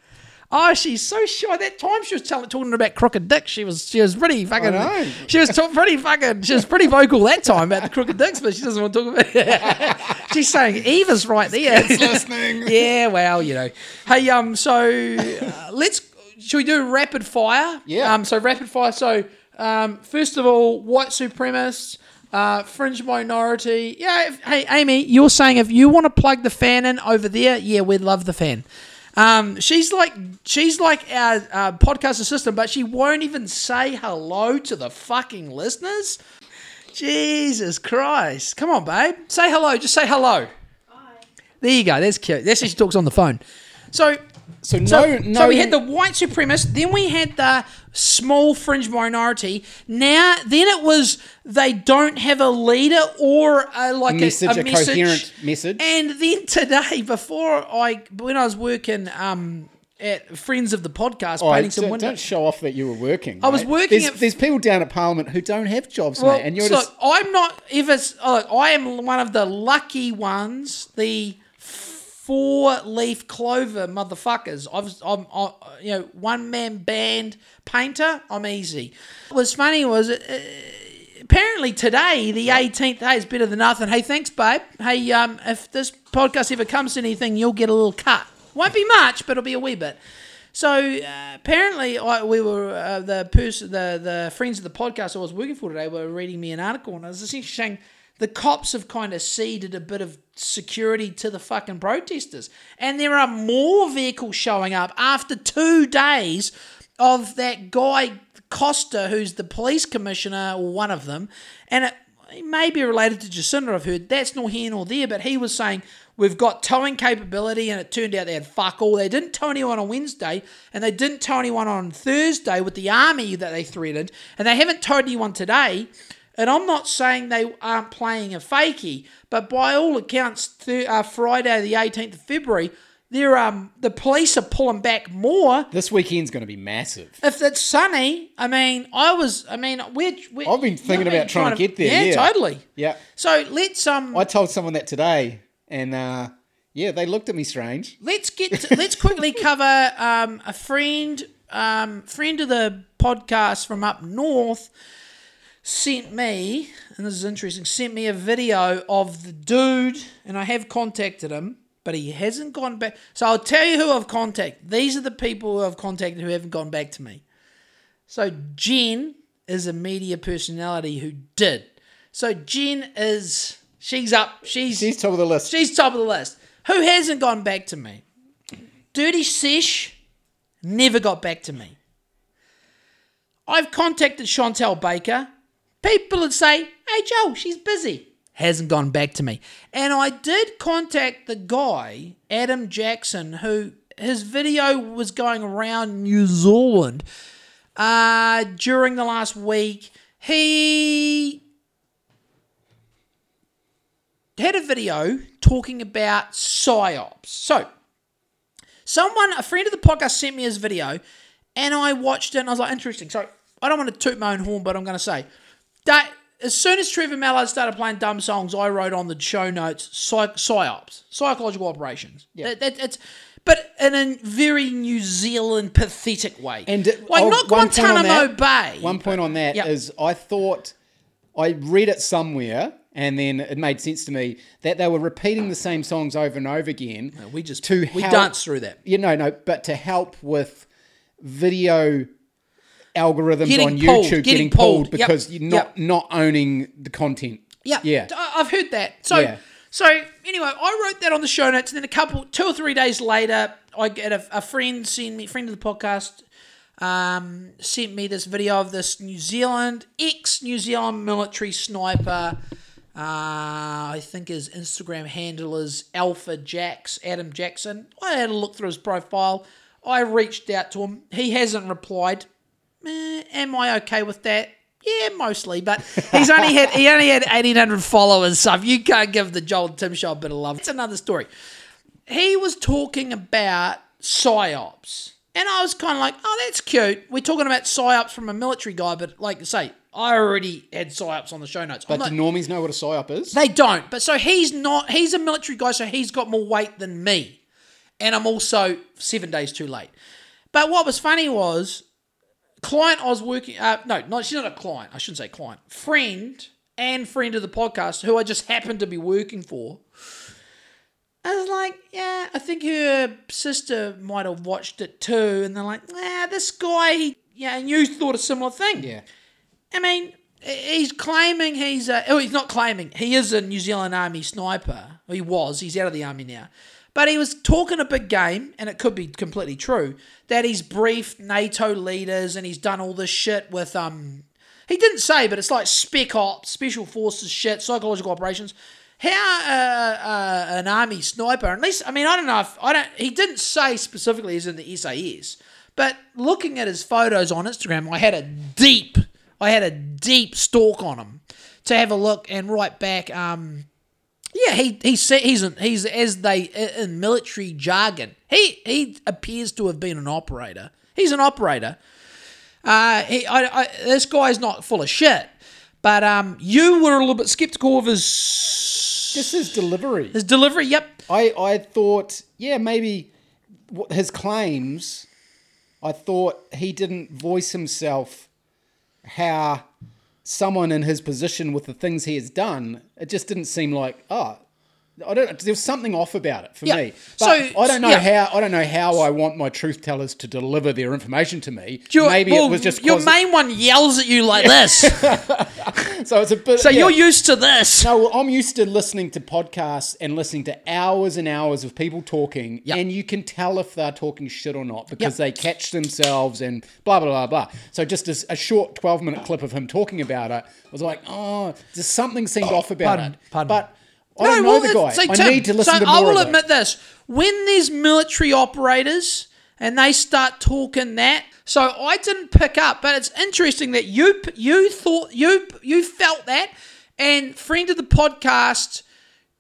Oh, she's so shy. That time she was telling, talking about crooked dick. She was she was pretty fucking. She was pretty fucking. She was pretty vocal that time about the crooked dicks, but she doesn't want to talk about. it. she's saying Eva's right there. listening. yeah, well, you know. Hey, um, so uh, let's. Should we do rapid fire? Yeah. Um, so rapid fire. So, um, first of all, white supremacists, uh, fringe minority. Yeah. If, hey, Amy, you're saying if you want to plug the fan in over there, yeah, we'd love the fan. Um, she's like she's like our uh, podcast assistant, but she won't even say hello to the fucking listeners. Jesus Christ! Come on, babe. Say hello. Just say hello. There you go. That's cute. That's how she talks on the phone. So, So no, so, no. so we had the white supremacist, then we had the small fringe minority. Now, then it was they don't have a leader or a, like a- Message, a, a message. coherent message. And then today, before I, when I was working um, at Friends of the Podcast, Oh, painting some don't, windows. don't show off that you were working. I was working There's, at- there's people down at Parliament who don't have jobs, Well, mate, and you're so just I'm not. If it's, look, I am one of the lucky ones. The four-leaf clover motherfuckers. I've, I'm, I, you know, one-man band painter. I'm easy. What's funny was. Uh, Apparently today, the 18th day is better than nothing. Hey, thanks, babe. Hey, um, if this podcast ever comes to anything, you'll get a little cut. Won't be much, but it'll be a wee bit. So uh, apparently, I, we were uh, the person, the the friends of the podcast I was working for today were reading me an article, and I was essentially saying the cops have kind of ceded a bit of security to the fucking protesters, and there are more vehicles showing up after two days of that guy Coster, who's the police commissioner or one of them, and it, he may be related to Jacinda. I've heard that's nor here nor there, but he was saying we've got towing capability, and it turned out they had fuck all. They didn't tow anyone on Wednesday, and they didn't tow anyone on Thursday with the army that they threatened, and they haven't towed anyone today. And I'm not saying they aren't playing a fakie, but by all accounts, th- uh, Friday the 18th of February, they're um the police are pulling back more. this weekend's going to be massive. If it's sunny, I mean, I was, I mean, we're, we're I've been thinking you know, about trying to get there, Yeah, yeah. totally. Yeah, So let's um I told someone that today, and uh, yeah, they looked at me strange. let's get to, let's quickly cover um a friend um friend of the podcast from up north sent me and this is interesting sent me a video of the dude and I have contacted him but he hasn't gone back so I'll tell you who I've contacted these are the people who I've contacted who haven't gone back to me so Jen is a media personality who did so Jen is she's up she's She's top of the list. She's top of the list. Who hasn't gone back to me? Dirty Sesh never got back to me. I've contacted Chantelle Baker. People would say, hey, Joe, she's busy. Hasn't gone back to me. And I did contact the guy, Adam Jackson, who his video was going around New Zealand uh, during the last week. He had a video talking about psyops. So, someone, a friend of the podcast, sent me his video, and I watched it, and I was like, interesting. So, I don't want to toot my own horn, but I'm going to say that as soon as Trevor Mallard started playing dumb songs, I wrote on the show notes psych- psyops, psychological operations. Yeah, that, that, it's. But in a very New Zealand pathetic way, And uh, like oh, not one point on Guantanamo that- Bay. One point on that is Yep. I thought I read it somewhere and then it made sense to me that they were repeating the same songs over and over again. we just to we help- danced through that. You know, no, but to help with video algorithms Getting on pulled, YouTube getting getting, pulled, pulled. Yep, because you're not yep. not owning the content. Yeah, Yeah. I've heard that. So, Yeah. so anyway, I wrote that on the show notes, and then a couple, two or three days later, I get a, a friend send me, friend of the podcast, um, sent me this video of this New Zealand ex New Zealand military sniper. Uh, I think his Instagram handle is Alpha Jax Adam Jackson. I had a look through his profile. I reached out to him. He hasn't replied. Eh, am I okay with that? Yeah, mostly, but he's only had he only had eighteen hundred followers. So if you can't give the Joel Tim show a bit of love, it's another story. He was talking about psyops, and I was kind of like, "Oh, that's cute." We're talking about psyops from a military guy, but like I say, I already had psyops on the show notes. I'm But not- do normies know what a psyop is? they don't. But so he's not. He's a military guy, so he's got more weight than me, and I'm also seven days too late. But what was funny was, client I was working. Uh, no, not she's not a client. I shouldn't say client. Friend and friend of the podcast, who I just happened to be working for. I was like, yeah, I think her sister might have watched it too, and they're like, nah, this guy, he, yeah, and you thought a similar thing. yeah. I mean, he's claiming he's a. Oh, he's not claiming. He is a New Zealand Army sniper. He was. He's out of the army now. But he was talking a big game, and it could be completely true that he's briefed NATO leaders and he's done all this shit with um. He didn't say, but it's like spec ops, special forces shit, psychological operations. How uh, uh, an army sniper? At least, I mean, I don't know if I don't. He didn't say specifically as in the SAS, but looking at his photos on Instagram, I had a deep, I had a deep stalk on him to have a look and write back. Um, yeah, he he said he's an, he's as they in military jargon. He he appears to have been an operator. He's an operator. Uh, he I, I this guy's not full of shit. But um, you were a little bit skeptical of his Just his delivery. his delivery. Yep. I, I thought, yeah, maybe his claims, I thought he didn't voice himself how someone in his position with the things he has done, it just didn't seem like, oh, I don't. There was something off about it for Yeah. me. So- I don't know yeah. how. I don't know how I want my truth tellers to deliver their information to me. Maybe well, it was just your main one yells at you like this. So it's a bit. so you're used to this. No, well, I'm used to listening to podcasts and listening to hours and hours of people talking, Yep. and you can tell if they're talking shit or not because Yep. they catch themselves and blah blah blah blah. So just as a short 12 minute clip of him talking about it was like, oh, just something seemed oh, off about pardon, it. pardon. But I don't know the guy. I Tim, need to listen so to more I will admit this: when there's military operators and they start talking that, so I didn't pick up. But it's interesting that you you thought you you felt that, and friend of the podcast.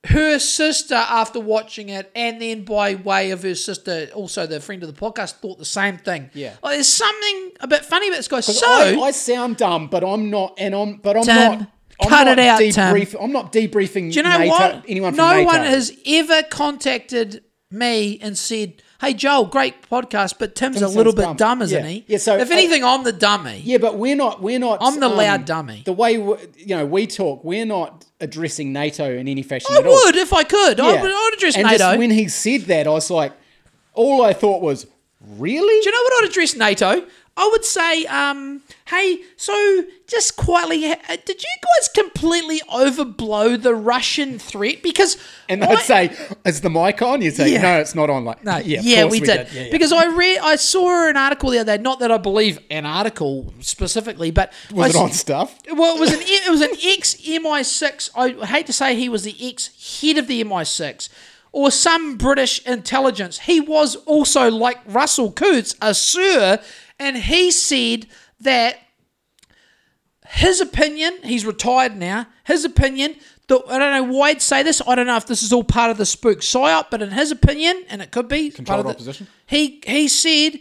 Her sister, after watching it, and then by way of her sister, also the friend of the podcast, thought the same thing. Yeah. like, there's something a bit funny about this guy. So I, I sound dumb, but I'm not, and I'm, but I'm Tim, not. I'm cut it out, Tim. debrief, I'm not debriefing. Do you know NATO, what? Anyone from no NATO. one has ever contacted me and said, "Hey, Joel, great podcast, but Tim's Tim a little bit dumb." isn't Yeah. he?" Yeah, so if I- anything, I'm the dummy. Yeah, but we're not. We're not. um, I'm the loud dummy. The way we, you know we talk, we're not addressing NATO in any fashion I at all. would if I could. I Yeah. would. I would address and NATO. Just when he said that, I was like, all I thought was, really? Do you know what I'd address NATO? I would say, um, hey, so just quietly, uh, did you guys completely overblow the Russian threat? Because and I'd say, is the mic on? You'd say, Yeah. no, it's not on. Like, No, yeah, yeah, course we, did. Yeah, yeah. Because I read, I saw an article the other day. Not that I believe an article specifically, but was I it on stuff? Well, it was an it was an ex MI6. I hate to say he was the ex head of the MI6 or some British intelligence. He was also like Russell Coutts, a sir, and he said that his opinion. He's retired now. His opinion. The, I don't know why he'd say this. I don't know if this is all part of the spook psyop, but in his opinion, and it could be part Controlled of the- opposition? He he said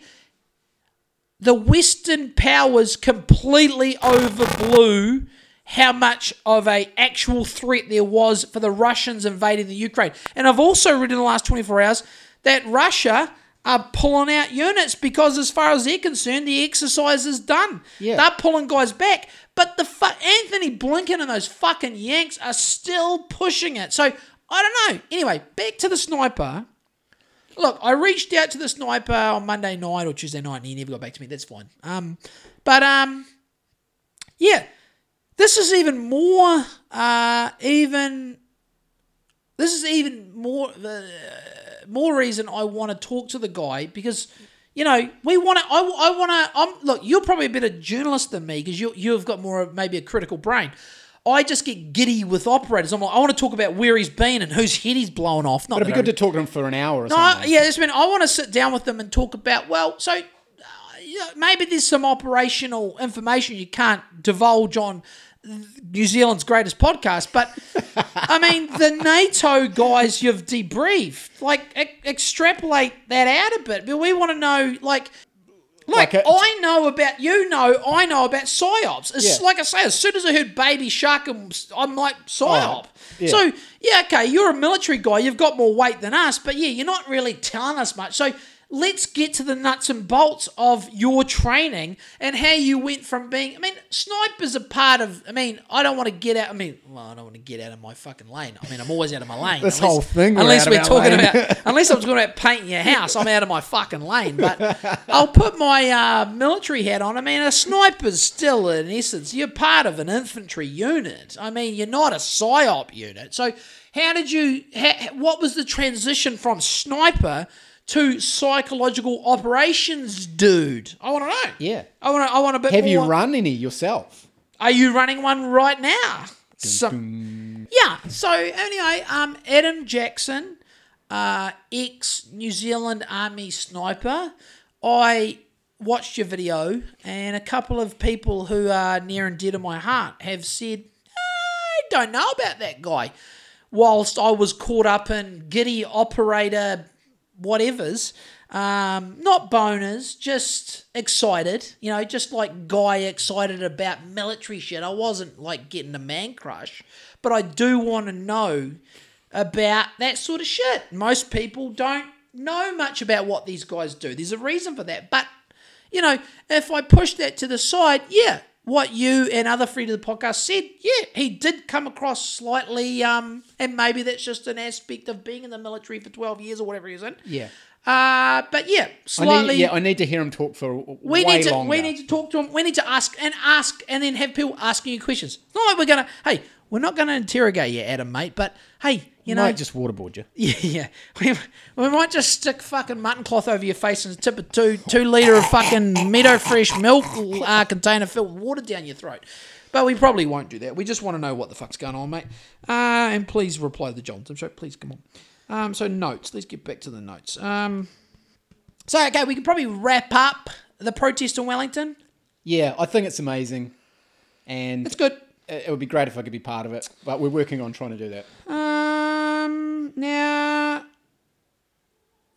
the Western powers completely overblew how much of a actual threat there was for the Russians invading the Ukraine. And I've also read in the last 24 hours that Russia are pulling out units because, as far as they're concerned, the exercise is done. Yeah. They're pulling guys back. But the fu- Antony Blinken and those fucking Yanks are still pushing it. So I don't know. Anyway, back to the sniper. Look, I reached out to the sniper on Monday night or Tuesday night, and he never got back to me. That's fine. Um, but um, yeah, this is even more. Uh, even this is even more. Uh, more reason I want to talk to the guy because. You know, we want to. I, I want to. I'm look. You're probably a better journalist than me because you you've got more of maybe a critical brain. I just get giddy with operators. I'm like, I want to talk about where he's been and whose head he's blown off. Not It'd be good I- to talk to him for an hour or no, something. yeah, that's been. I want to sit down with them and talk about. Well, so uh, maybe there's some operational information you can't divulge on New Zealand's greatest podcast, but I mean the NATO guys you've debriefed, like e- extrapolate that out a bit. But we want to know, like. Like, Like a- I know about you know I know about psyops. It's Yeah. like I say, as soon as I heard Baby Shark, I'm, I'm like psyop. Oh, yeah. So yeah, okay, you're a military guy. You've got more weight than us, but yeah, you're not really telling us much. So let's get to the nuts and bolts of your training and how you went from being. I mean, snipers are part of. I mean, I don't want to get out. I mean, well, I don't want to get out of my fucking lane. I mean, I'm always out of my lane. This whole thing we're Unless we're talking lane. about. Unless I'm talking about painting your house, I'm out of my fucking lane. But I'll put my uh, military hat on. I mean, a sniper's still, in essence, you're part of an infantry unit. I mean, you're not a psyop unit. So, how did you? Ha, what was the transition from sniper to psychological operations dude? I want to know. Yeah. I want to. I want a bit. Have you more- run any yourself? Are you running one right now? So, yeah. So anyway, um, Adam Jackson, uh, ex New Zealand Army sniper. I watched your video, and a couple of people who are near and dear to my heart have said, I don't know about that guy. Whilst I was caught up in giddy operator whatevers, um, not boners, just excited, you know, just like guy excited about military shit. I wasn't like getting a man crush, but I do want to know about that sort of shit. Most people don't know much about what these guys do. There's a reason for that, but you know, if I push that to the side, yeah, what you and other friends of the podcast said, yeah, he did come across slightly, um, and maybe that's just an aspect of being in the military for 12 years or whatever he's in. Yeah. Uh, but yeah, I slightly. need, yeah, I need to hear him talk for we way need to longer. we need to talk to him. We need to ask and ask and then have people asking you questions. It's not like we're gonna. Hey, we're not gonna interrogate you, Adam, mate. But hey, you know, might just waterboard you. yeah, yeah. We, we might just stick fucking mutton cloth over your face and tip a two two liter of fucking Meadow Fresh milk uh, container filled with water down your throat. But we probably won't do that. We just want to know what the fuck's going on, mate. Uh, and please reply to the Johnson show. Please come on. Um, so notes. Let's get back to the notes. Um, so okay, we can probably wrap up the protest in Wellington. Yeah, I think it's amazing, and It's good. it it would be great if I could be part of it. But we're working on trying to do that. Um, now,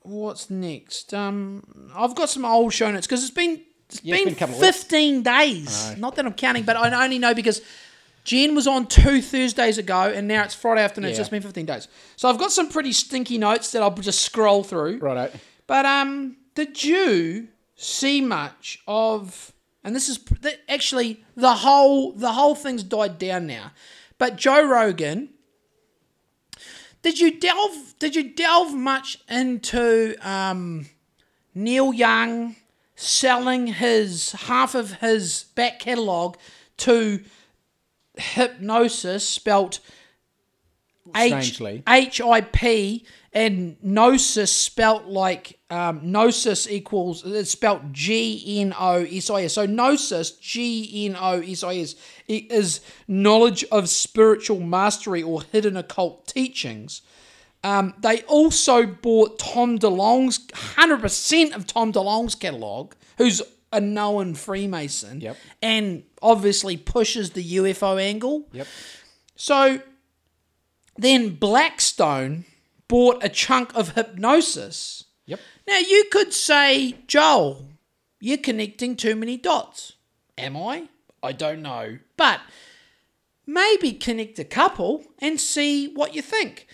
what's next? Um, I've got some old show notes because it's been it's Yeah, it's been, been of weeks. fifteen days. Not that I'm counting, but I only know because Jen was on two Thursdays ago, and now it's Friday afternoon. So Yeah. it's been fifteen days. So I've got some pretty stinky notes that I'll just scroll through. Righto. But um, did you see much of? And this is actually the whole the whole thing's died down now. But Joe Rogan, did you delve? Did you delve much into um, Neil Young selling his half of his back catalogue to Hipgnosis, spelt H Strangely. H I P and gnosis spelt like um, gnosis equals it's spelt G N O S I S. So gnosis G N O S I S is knowledge of spiritual mastery or hidden occult teachings. Um, they also bought Tom DeLonge's 100% of Tom DeLonge's catalog, who's a known Freemason, Yep. and obviously pushes the UFO angle. Yep. So then Blackstone bought a chunk of Hipgnosis. Now you could say, Joel, you're connecting too many dots. Am I? I don't know. But maybe connect a couple and see what you think.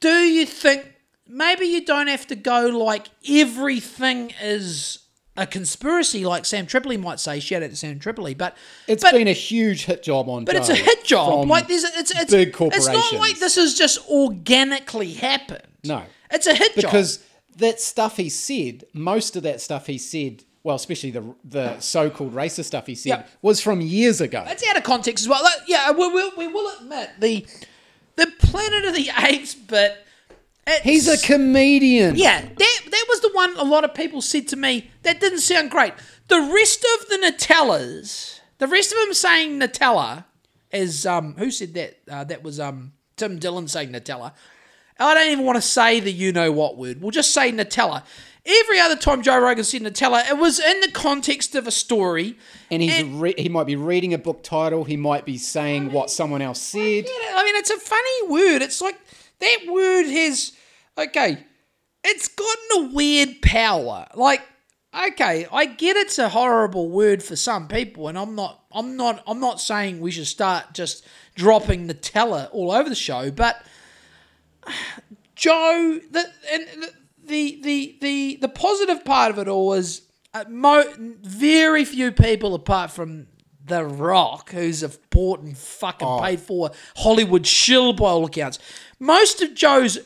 Do you think maybe you don't have to go like everything is a conspiracy, like Sam Tripoli might say. Shout out to Sam Tripoli, but It's but, been a huge hit job on. but it's a hit job. Like there's a, it's it's big It's not like this has just organically happened. No. it's a hit job because that stuff he said, most of that stuff he said, well, especially the the so-called racist stuff he said, Yep. was from years ago. It's out of context as well. Like, yeah, we, we, we will admit the the Planet of the Apes bit. It's, He's a comedian. yeah. That that was the one a lot of people said to me that didn't sound great. The rest of the Nutellas, the rest of them saying Nutella, is um who said that? Uh, that was um Tim Dillon saying Nutella. I don't even want to say the you know what word. We'll just say Nutella. Every other time Joe Rogan said Nutella, it was in the context of a story. And he's re- he might be reading a book title. He might be saying what someone else said. it. I mean, it's a funny word. It's like that word has okay. It's gotten a weird power. Like, okay, I get it's a horrible word for some people, and I'm not. I'm not. I'm not saying we should start just dropping Nutella all over the show, but Joe, the and the the the the, positive part of it all is uh, mo- very few people apart from The Rock, who's a bought and fucking paid for Hollywood shill by all accounts. Most of Joe's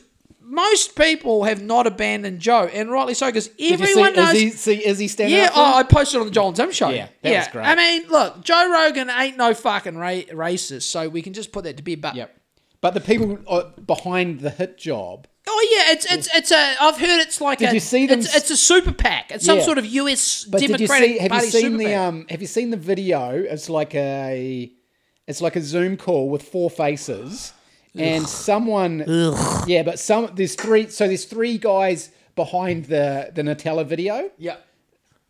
most people have not abandoned Joe, and rightly so, because everyone see, knows. is he, see, is he standing Yeah, oh? I posted on the Joel and Tim show. Yeah, that yeah. was great. I mean, look, Joe Rogan ain't no fucking ra- racist, so we can just put that to bed. But Yep. But the people uh, behind the hit job, Oh yeah, it's it's it's a. I've heard it's like Did a. you see them It's, it's a super PAC. It's some Yeah. sort of US but did you see? Have Party you seen the um? Have you seen the video? It's like a, it's like a Zoom call with four faces, and someone. Yeah, but some there's three. So there's three guys behind the the Nutella video. yeah.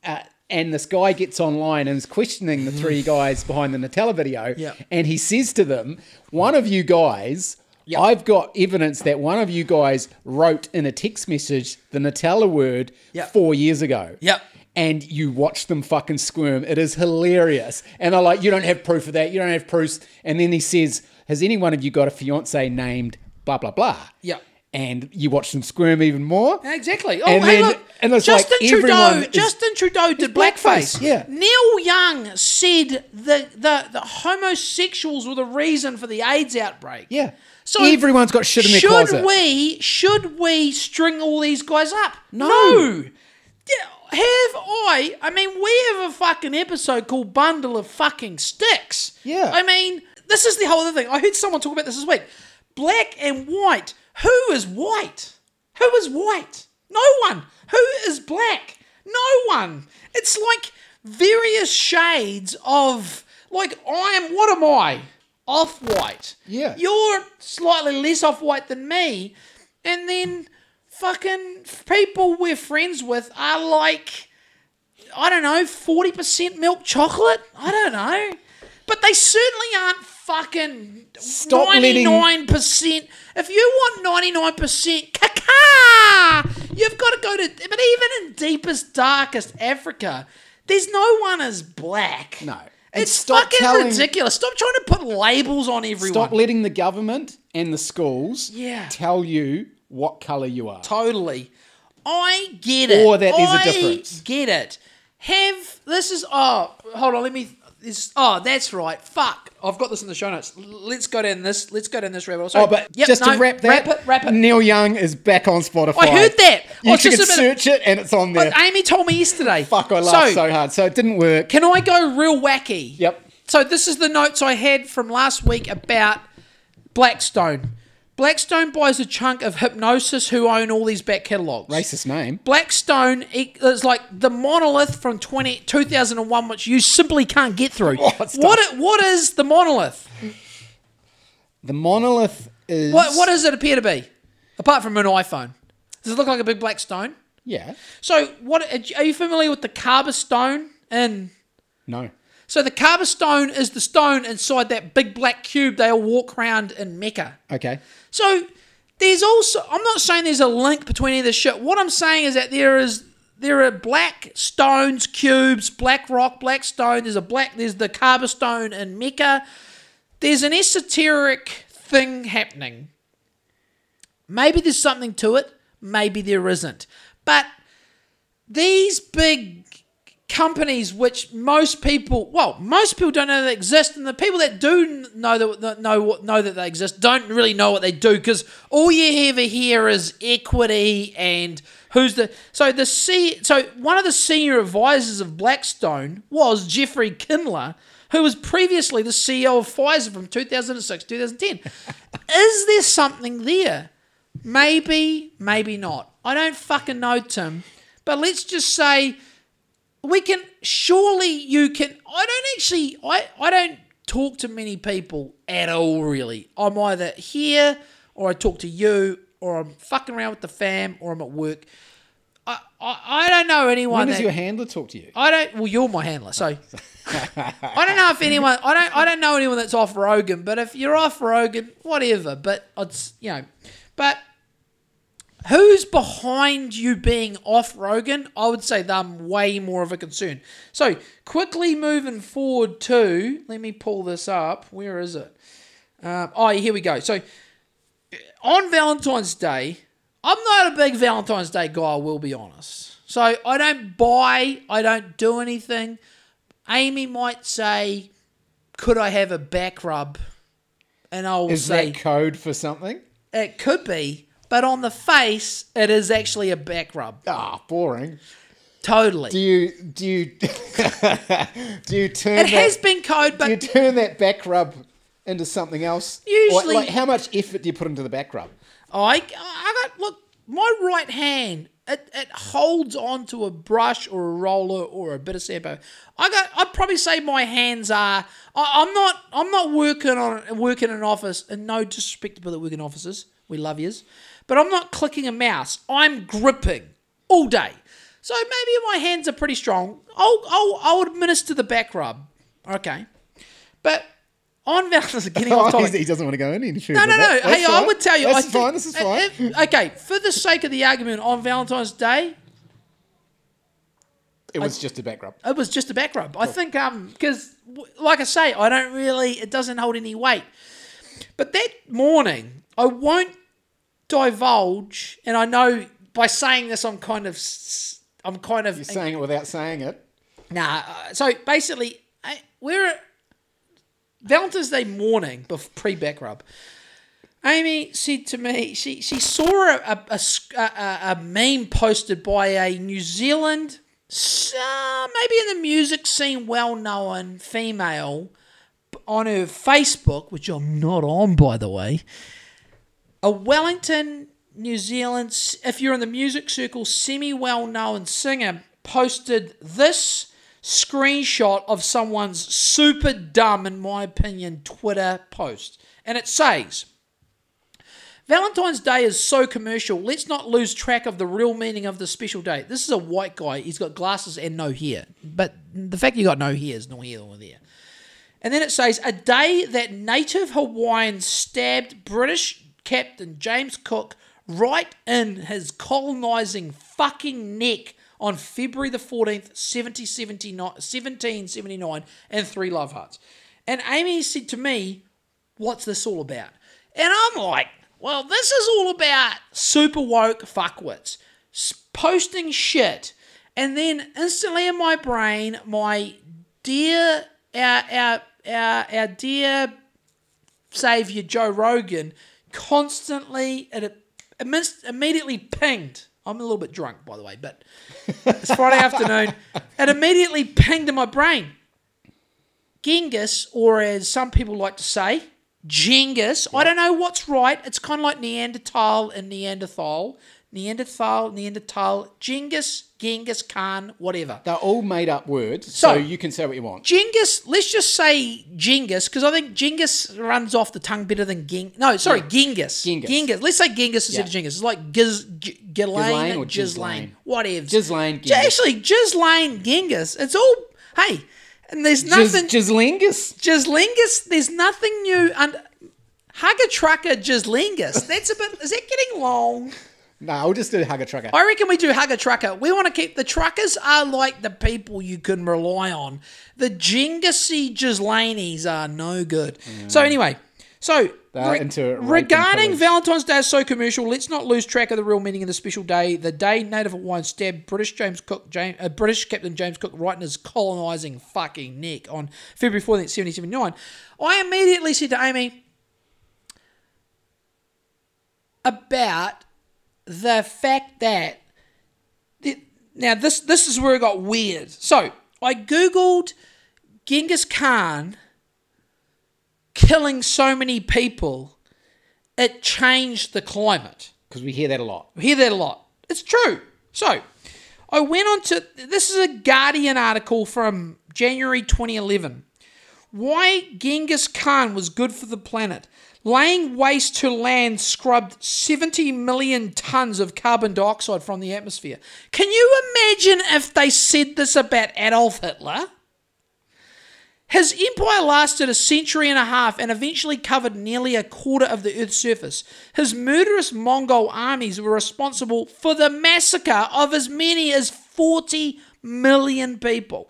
uh, and this guy gets online and is questioning the three mm-hmm. guys behind the Nutella video. Yeah. And he says to them, One of you guys, Yeah. I've got evidence that one of you guys wrote in a text message the Nutella word Yeah. four years ago. Yep. And you watch them fucking squirm. It is hilarious. And they're like, You don't have proof of that. You don't have proofs. And then he says, Has any one of you got a fiance named blah, blah, blah? Yeah. And you watch them squirm even more. Exactly. Oh, And hey, then- look. and it's Justin like Trudeau. Justin Trudeau did blackface, blackface. yeah. Neil Young said the, the the homosexuals were the reason for the AIDS outbreak. Yeah. So everyone's got shit in their should closet. we should we string all these guys up? No. Yeah, Have I? I mean, we have a fucking episode called "Bundle of Fucking Sticks." Yeah. I mean, this is the whole other thing. I heard someone talk about this this week. Black and white. Who is white? Who is white? No one. Who is black? No one. It's like various shades of like I am. What am I? Off white. Yeah. You're slightly less off white than me, and then fucking people we're friends with are like I don't know, 40% milk chocolate? I don't know. But they certainly aren't fucking Stop 99%. If you want 99% caca, you've got to go to, but even in deepest, darkest Africa, there's no one as black. No. And It's stop fucking telling- ridiculous. Stop trying to put labels on everyone. Stop letting the government and the schools Yeah. tell you what colour you are. Totally. I get it. Or that there's a difference. Get it. Have this is oh hold on let me this oh that's right fuck I've got this in the show notes let's go down this let's go down this rabbit hole. Oh, Sorry. Oh, but Yep, just no, to wrap that, wrap it wrap it Neil Young is back on Spotify. I heard that You oh, was can just search it and it's on oh, there. but Amy told me yesterday Fuck, I laughed so, hard. So it didn't work. can I go real wacky Yep. so this is the notes I had from last week about Blackstone Blackstone buys a chunk of Hipgnosis who own all these back catalogs Racist name. Blackstone is like the monolith from 20, 2001, which you simply can't get through. Oh, what stuff? what, what is the monolith? The monolith is. What, what does it appear to be? Apart from an iPhone. Does it look like a big black stone? Yeah. So, what are you familiar with the Kaaba stone? And No. so the Kaaba stone is the stone inside that big black cube they all walk around in Mecca. Okay. So there's also I'm not saying there's a link between any of this shit. What I'm saying is that there is there are black stones, cubes, black rock, black stone. There's a black there's the Kaaba stone in Mecca. There's an esoteric thing happening. Maybe there's something to it, maybe there isn't. But these big companies, which most people, well, most people don't know they exist, and the people that do know that that know what know that they exist don't really know what they do because all you ever hear is equity and who's the so the C so one of the senior advisors of Blackstone was Jeffrey Kindler. Who was previously the CEO of Pfizer from 2006 2010? Is there something there? Maybe, maybe not. I don't fucking know, Tim. But let's just say we can surely you can I don't actually I, I don't talk to many people at all really. I'm either here or I talk to you or I'm fucking around with the fam or I'm at work. I, I, I don't know anyone When does that, your handler talk to you? I don't well you're my handler, so I don't know if anyone I don't I don't know anyone that's off Rogan, but if you're off Rogan, whatever. But it's you know but who's behind you being off Rogan? I would say they're way more of a concern. So quickly moving forward to let me pull this up. Where is it? Um, oh, here we go. So on Valentine's Day, I'm not a big Valentine's Day guy. I will be honest. So I don't buy. I don't do anything. Amy might say, "Could I have a back rub?" And I'll Is say, that code for something? it could be, but on the face, it is actually a back rub. Ah, boring. Totally. Do you do you do you turn it that, has been code, do you turn that back rub into something else? Or, Usually- like how much effort do you put into the back rub? I, I got look. My right hand, it, it holds onto a brush or a roller or a bit of sandpaper. I got. I'd probably say my hands are. I, I'm not. I'm not working on working in an office, and no disrespect to people that work in offices. We love yous, but I'm not clicking a mouse. I'm gripping all day. So maybe my hands are pretty strong. I'll I'll, I'll administer the back rub. Okay, but on Valentine's getting off topic. he doesn't want to go any further. No, no, no. That- Hey, that's I would tell you. That's I fine. This is fine. okay, for the sake of the argument, on Valentine's Day, it was just a back rub. it was just a back rub. I think, um, because like I say, I don't really. It doesn't hold any weight. But that morning, I won't divulge, and I know by saying this, I'm kind of, I'm kind of You're saying it without saying it. Nah. Uh, so basically, I, we're Valentine's Day morning, bef- pre back rub. Amy said to me, she she saw a a, a a, a- a meme posted by a New Zealand, uh, maybe in the music scene, well known female on her Facebook, which I'm not on, by the way. A Wellington, New Zealand, if you're in the music circle, semi well known singer posted this screenshot of someone's super dumb, in my opinion, Twitter post. And it says, Valentine's Day is so commercial. Let's not lose track of the real meaning of the special day. This is a white guy. He's got glasses and no hair. But the fact you got no hair is no hair nor there. And then it says, a day that native Hawaiians stabbed British Captain James Cook right in his colonising fucking neck on February the 14th, 1779, 1779, and Three Love Hearts. And Amy said to me, what's this all about? And I'm like, well, this is all about super woke fuckwits posting shit. And then instantly in my brain, my dear, our, our, our, our dear savior Joe Rogan constantly, it, immediately pinged. I'm a little bit drunk, by the way, but it's Friday afternoon. It immediately pinged in my brain. Genghis, or as some people like to say, Genghis. I don't know what's right. It's kind of like Neanderthal and Neanderthal. Neanderthal, Neanderthal, Genghis, Genghis Khan, whatever. They're all made up words, so, So- you can say what you want. Genghis, let's just say Genghis, because I think Genghis runs off the tongue better than Ging. No, sorry, Genghis. Genghis. Let's say Genghis instead Yeah. of Genghis. It's like Giz, G- Ghislaine or. Ghislaine? Whatever. Ghislaine, Genghis. Actually, Ghislaine, Genghis. It's all, hey, and there's nothing. Gislingus. Gislingus, there's nothing new. And Hugger Trucker Gislingus. That's a bit, is that getting long? No, we'll just do Hugger Trucker. I reckon we do Hugger trucker. We want to keep the truckers are like the people you can rely on. The Jingisi Gislainies are no good. So anyway, so Re- regarding. Valentine's Day is so commercial, let's not lose track of the real meaning of the special day. The day native Hawaiians stabbed British James Cook, James, uh, British Captain James Cook, right in his colonising fucking neck on February 14th, 1779. I immediately said to Amy about the fact that now this this is where it got weird. So I googled Genghis Khan killing so many people, it changed the climate. because we hear that a lot. We hear that a lot. It's true. So, I went on to this is a Guardian article from January 2011. Why Genghis Khan was good for the planet. Laying waste to land scrubbed 70 million tons of carbon dioxide from the atmosphere. Can you imagine if they said this about Adolf Hitler? His empire lasted a century and a half and eventually covered nearly a quarter of the Earth's surface. His murderous Mongol armies were responsible for the massacre of as many as 40 million people.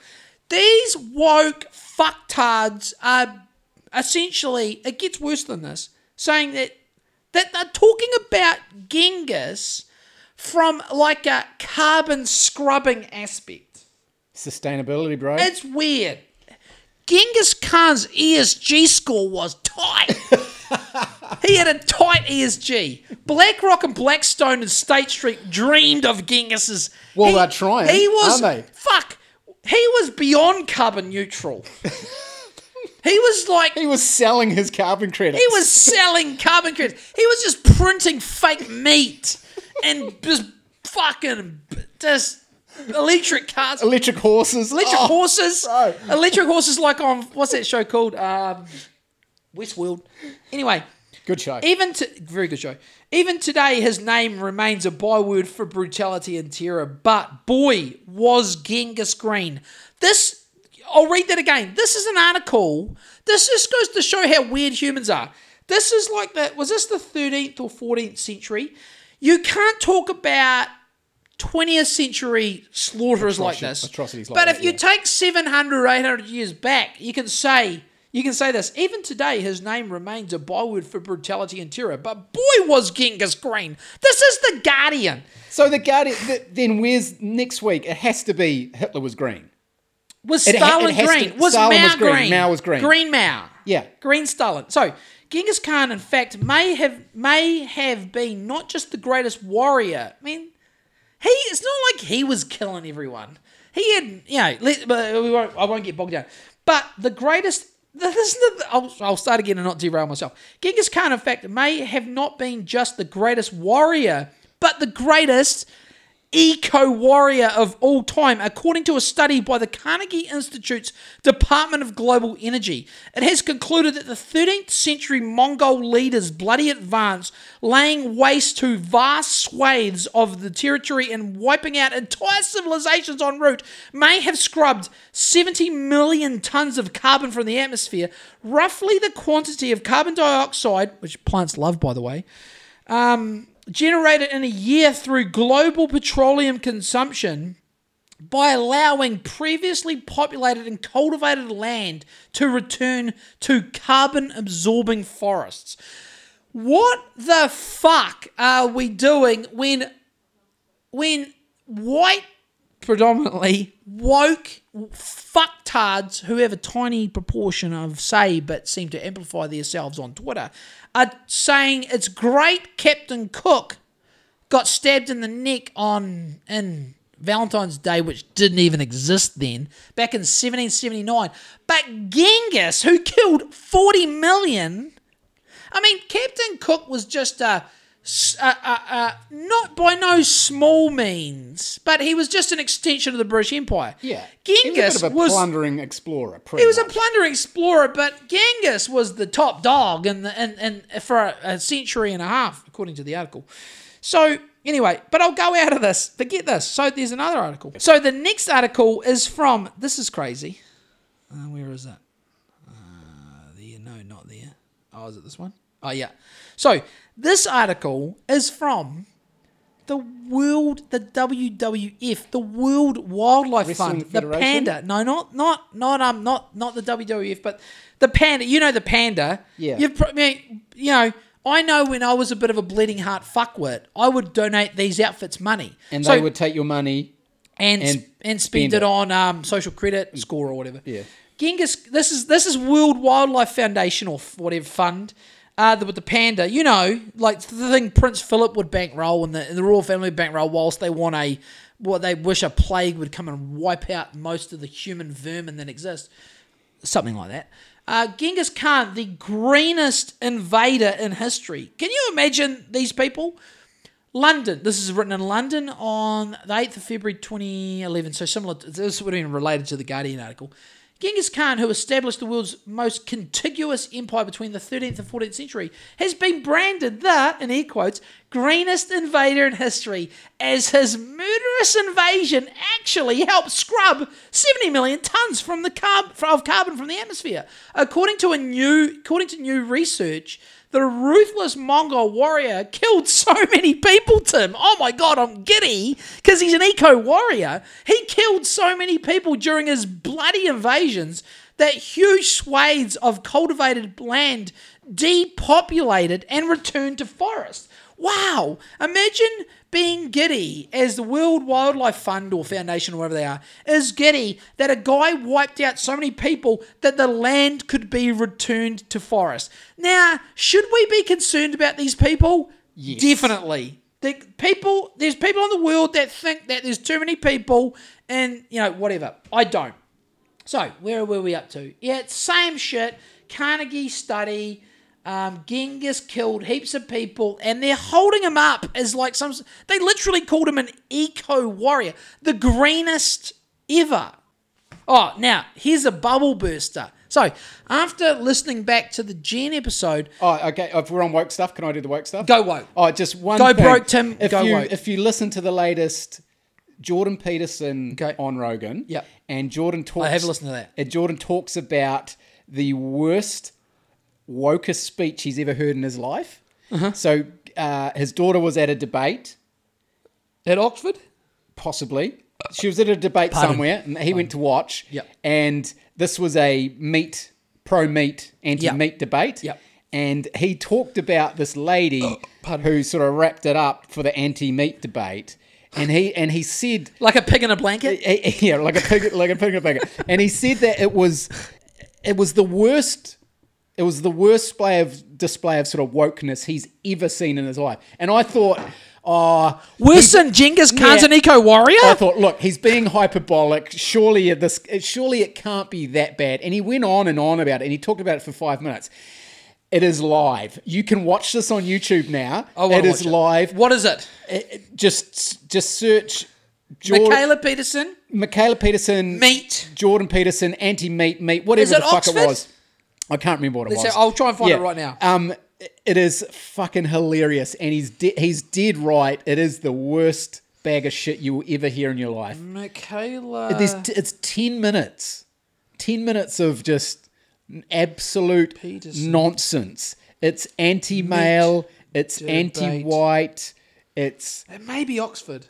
These woke fucktards are essentially, it gets worse than this, saying that, that they're talking about Genghis from like a carbon scrubbing aspect. Sustainability, bro. It's weird. Genghis Khan's ESG score was tight. he had a tight ESG. BlackRock and Blackstone and State Street dreamed of Genghis's. Well, he- they're trying, He was fuck. He was beyond carbon neutral. he was like he was selling his carbon credits. he was selling carbon credits. He was just printing fake meat and just fucking just electric cars. electric horses. Electric Oh, horses. bro. Electric horses like on what's that show called? Um, Westworld. Anyway, Good show. even to very good show. Even today, his name remains a byword for brutality and terror. But boy, was Genghis Green. This I'll read that again. This is an article. This just goes to show how weird humans are. This is like that. was this the 13th or 14th century? You can't talk about 20th century slaughterers like this. atrocities like but that, if you yeah. take 700 or 800 years back, you can say you can say this. Even today, his name remains a byword for brutality and terror. But boy, was Genghis Green. This is the Guardian. So the Guardian. th- then where's next week? It has to be Hitler was green. Was It Stalin green? to- was Stalin Mao was green. green? Mao was green. Green Mao. Yeah. Green Stalin. So Genghis Khan, in fact, may have may have been not just the greatest warrior. I mean, he it's not like he was killing everyone. He had, you know, let, but we won't, I won't get bogged down. But the greatest. This is the, I'll, I'll start again and not derail myself. Genghis Khan, in fact, may have not been just the greatest warrior, but the greatest eco warrior of all time, according to a study by the Carnegie Institute's Department of Global Energy. It has concluded that the 13th century Mongol leaders' bloody advance, laying waste to vast swathes of the territory and wiping out entire civilizations en route, may have scrubbed 70 million tons of carbon from the atmosphere, roughly the quantity of carbon dioxide, which plants love, by the way um, generated in a year through global petroleum consumption by allowing previously populated and cultivated land to return to carbon absorbing forests. What the fuck are we doing when when white predominantly woke fucktards who have a tiny proportion of say but seem to amplify themselves on Twitter are saying it's great Captain Cook got stabbed in the neck on in Valentine's Day, which didn't even exist then, back in 1779. But Genghis, who killed 40 million, I mean, Captain Cook was just a, a- a- a- not by no small means, but he was just an extension of the British Empire. Yeah. he was a Genghis bit of a was plundering explorer. He was a plundering explorer, but Genghis was the top dog in the and and for a, a century and a half, according to the article. So anyway, but I'll go out of this. Forget this. So there's another article. So the next article is from. This is crazy. Uh, where is that? Uh, there. No, not there. Oh, is it this one? Oh yeah. So this article is from the world, the WWF, the World Wildlife Wrestling Fund, the Federation? panda. No, not not not um not not the WWF, but the panda. You know the panda. Yeah. You've pro- I mean, you know. I know when I was a bit of a bleeding heart fuckwit, I would donate these outfits money, And So- they would take your money. and and and, and spend spend it it. on um, social credit score or whatever. Yeah. Genghis, this is this is World Wildlife Foundation or whatever fund. Uh, the, with the panda, you know, like the thing Prince Philip would bankroll and the, and the royal family bankroll whilst they want a what they wish a plague would come and wipe out most of the human vermin that exists something like that. Uh, Genghis Khan, the greenest invader in history. Can you imagine these people? London. This is written in London on the 8th of February 2011. So similar. To, this would have been related to the Guardian article. Genghis Khan, who established the world's most contiguous empire between the 13th and 14th century, has been branded the, in air quotes, greenest invader in history, as his murderous invasion actually helped scrub 70 million tons from the carb, of carbon from the atmosphere. According to a new, according to new research, the ruthless Mongol warrior killed so many people, Tim. Oh my god, I'm giddy because he's an eco warrior. He killed so many people during his bloody invasions that huge swathes of cultivated land depopulated and returned to forest. Wow! Imagine being giddy as the World Wildlife Fund or Foundation, or whatever they are, is giddy that a guy wiped out so many people that the land could be returned to forest. Now, should we be concerned about these people? Yes. Definitely. The people, there's people in the world that think that there's too many people and, you know, whatever. I don't. So, where were we up to? Yeah, it's same shit. Carnegie study. Um, Genghis killed heaps of people, and they're holding him up as like some. They literally called him an eco warrior, the greenest ever. Oh, now here's a bubble burster. So, after listening back to the Jen episode, Oh, okay. If we're on woke stuff, can I do the woke stuff? go woke. Oh, just one. Go thing. broke, Tim, If go you woke. if you listen to the latest Jordan Peterson Okay. on Rogan, yeah, and Jordan talks. I have listened to that. And Jordan talks about the worst wokest speech he's ever heard in his life. Uh-huh. So uh, his daughter was at a debate, At Oxford? possibly. She was at a debate Pardon. somewhere, and he went to watch. Yep. And this was a meat, pro meat, anti meat debate. Yep. And he talked about this lady pardon. who sort of wrapped it up for the anti meat debate. And he and he said, Like a pig in a blanket? yeah, like a pig, like a pig in a blanket. And he said that it was, it was the worst. It was the worst display of display of sort of wokeness he's ever seen in his life. And I thought, oh, Worse than Genghis Khan's Yeah. an eco warrior? I thought, look, he's being hyperbolic. Surely this, surely it can't be that bad. And he went on and on about it, and he talked about it for five minutes. It is live. You can watch this on YouTube now. It is watch it. live. What is it? It- it- just, just search. Jordan, Michaela Peterson, Michaela Peterson, meat. Jordan Peterson, anti-meat, meat, whatever the fuck Oxford? it was. I can't remember what it Let's was. say- I'll try and find it right now. Um, it is fucking hilarious, and he's de- he's dead right. It is the worst bag of shit you will ever hear in your life. Michaela. T- it's 10 minutes. 10 minutes of just absolute Peterson. nonsense. It's anti male, it's debate. anti white, it's It may be Oxford.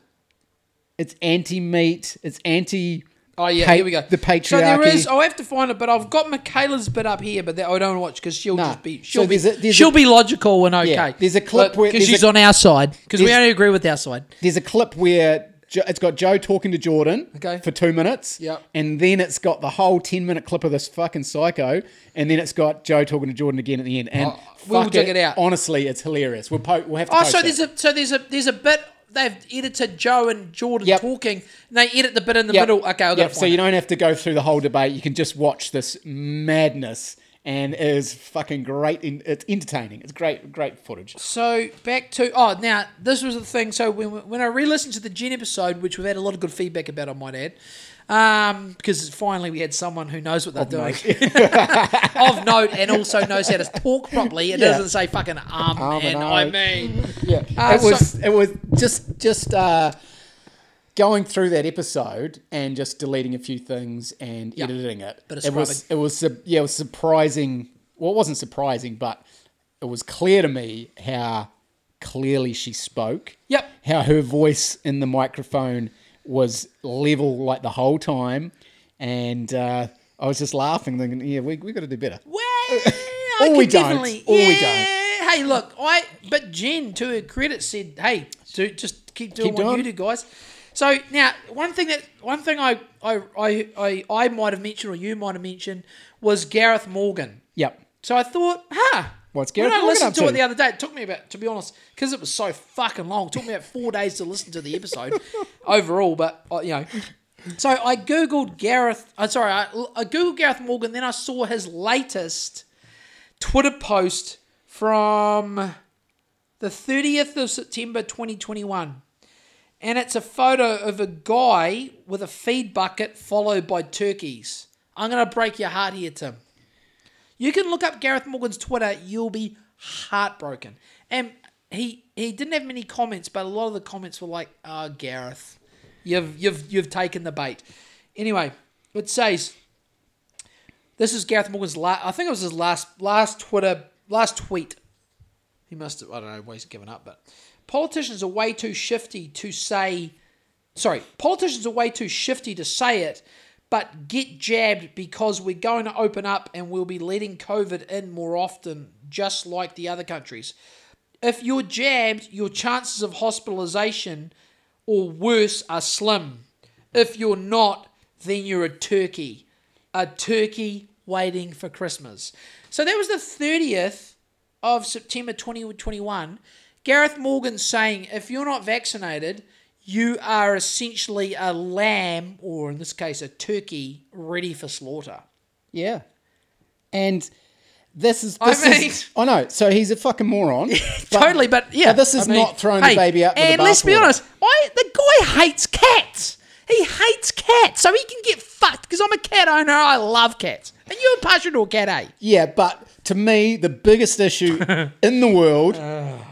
it's anti meat, it's anti Oh yeah, pa- here we go. the patriarchy. So there is. I'll have to find it, but I've got Michaela's bit up here, but that I don't watch because she'll just be. She'll be. there's a- she'll a- be logical and okay. Yeah, there's a clip where- because she's a- on our side because we only agree with our side. There's a clip where Jo- it's got Joe talking to Jordan Okay. for two minutes. Yep. And then it's got the whole 10 minute clip of this fucking psycho. And then it's got Joe talking to Jordan again at the end. And Oh, we'll check it out. Honestly, it's hilarious. We'll, po- we'll have to Oh, so it. there's a so there's a there's a bit they've edited Joe and Jordan Yep. talking, and they edit the bit in the Yep. middle. Okay, Yep, So you it. don't have to go through the whole debate. You can just watch this madness. And it is fucking great. In, it's entertaining. It's great, great footage. So back to oh now this was the thing. So when when I re-listened to the Jen episode, which we've had a lot of good feedback about, I might add, um, because finally we had someone who knows what they're doing of note and also knows how to talk properly. It Yeah. doesn't say fucking um, Um and and I I. mean. Yeah, Uh, it was it was just just uh, going through that episode and just deleting a few things and Yeah. editing it. Of it was it was yeah it was surprising. Well, it wasn't surprising, but it was clear to me how clearly she spoke. Yep. How her voice in the microphone was level like the whole time, and uh, I was just laughing, thinking, "Yeah, we we got to do better." Well, Or we don't. Or we yeah, Hey, look, I but Jen, to her credit, said, "Hey, do, just keep doing Keep what doing. you do, guys." So now, one thing that one thing I I I I, I might have mentioned or you might have mentioned was Gareth Morgan. Yep. So I thought, huh. What's Gareth when I listened to to? it the other day, it took me about, to be honest, because it was so fucking long. It took me about four days to listen to the episode overall. But uh, you know, so I googled Gareth. I'm uh, sorry, I, I googled Gareth Morgan. Then I saw his latest Twitter post from the 30th of September 2021. And it's a photo of a guy with a feed bucket followed by turkeys. I'm going to break your heart here, Tim. You can look up Gareth Morgan's Twitter, you'll be heartbroken. And he he didn't have many comments, but a lot of the comments were like, "Oh, Gareth, you've you've you've taken the bait." Anyway, it says this is Gareth Morgan's last. I think it was his last last Twitter last tweet. He must have. I don't know why he's given up, but politicians are way too shifty to say. Sorry, politicians are way too shifty to say it, but get jabbed because we're going to open up and we'll be letting COVID in more often, just like the other countries. If you're jabbed, your chances of hospitalization or worse are slim. If you're not, then you're a turkey. A turkey waiting for Christmas. So that was the 30th of September 2021. Gareth Morgan saying if you're not vaccinated, you are essentially a lamb, or in this case, a turkey, ready for slaughter. Yeah. And this is. I mean- is, I know. So he's a fucking moron. but- totally, but yeah. but this is I mean, not throwing the baby out with the And let's be honest, I the guy hates cats. He hates cats, so he can get fucked. Because I'm a cat owner, I love cats, and you're partial to a cat, eh? Yeah, but to me, the biggest issue in the world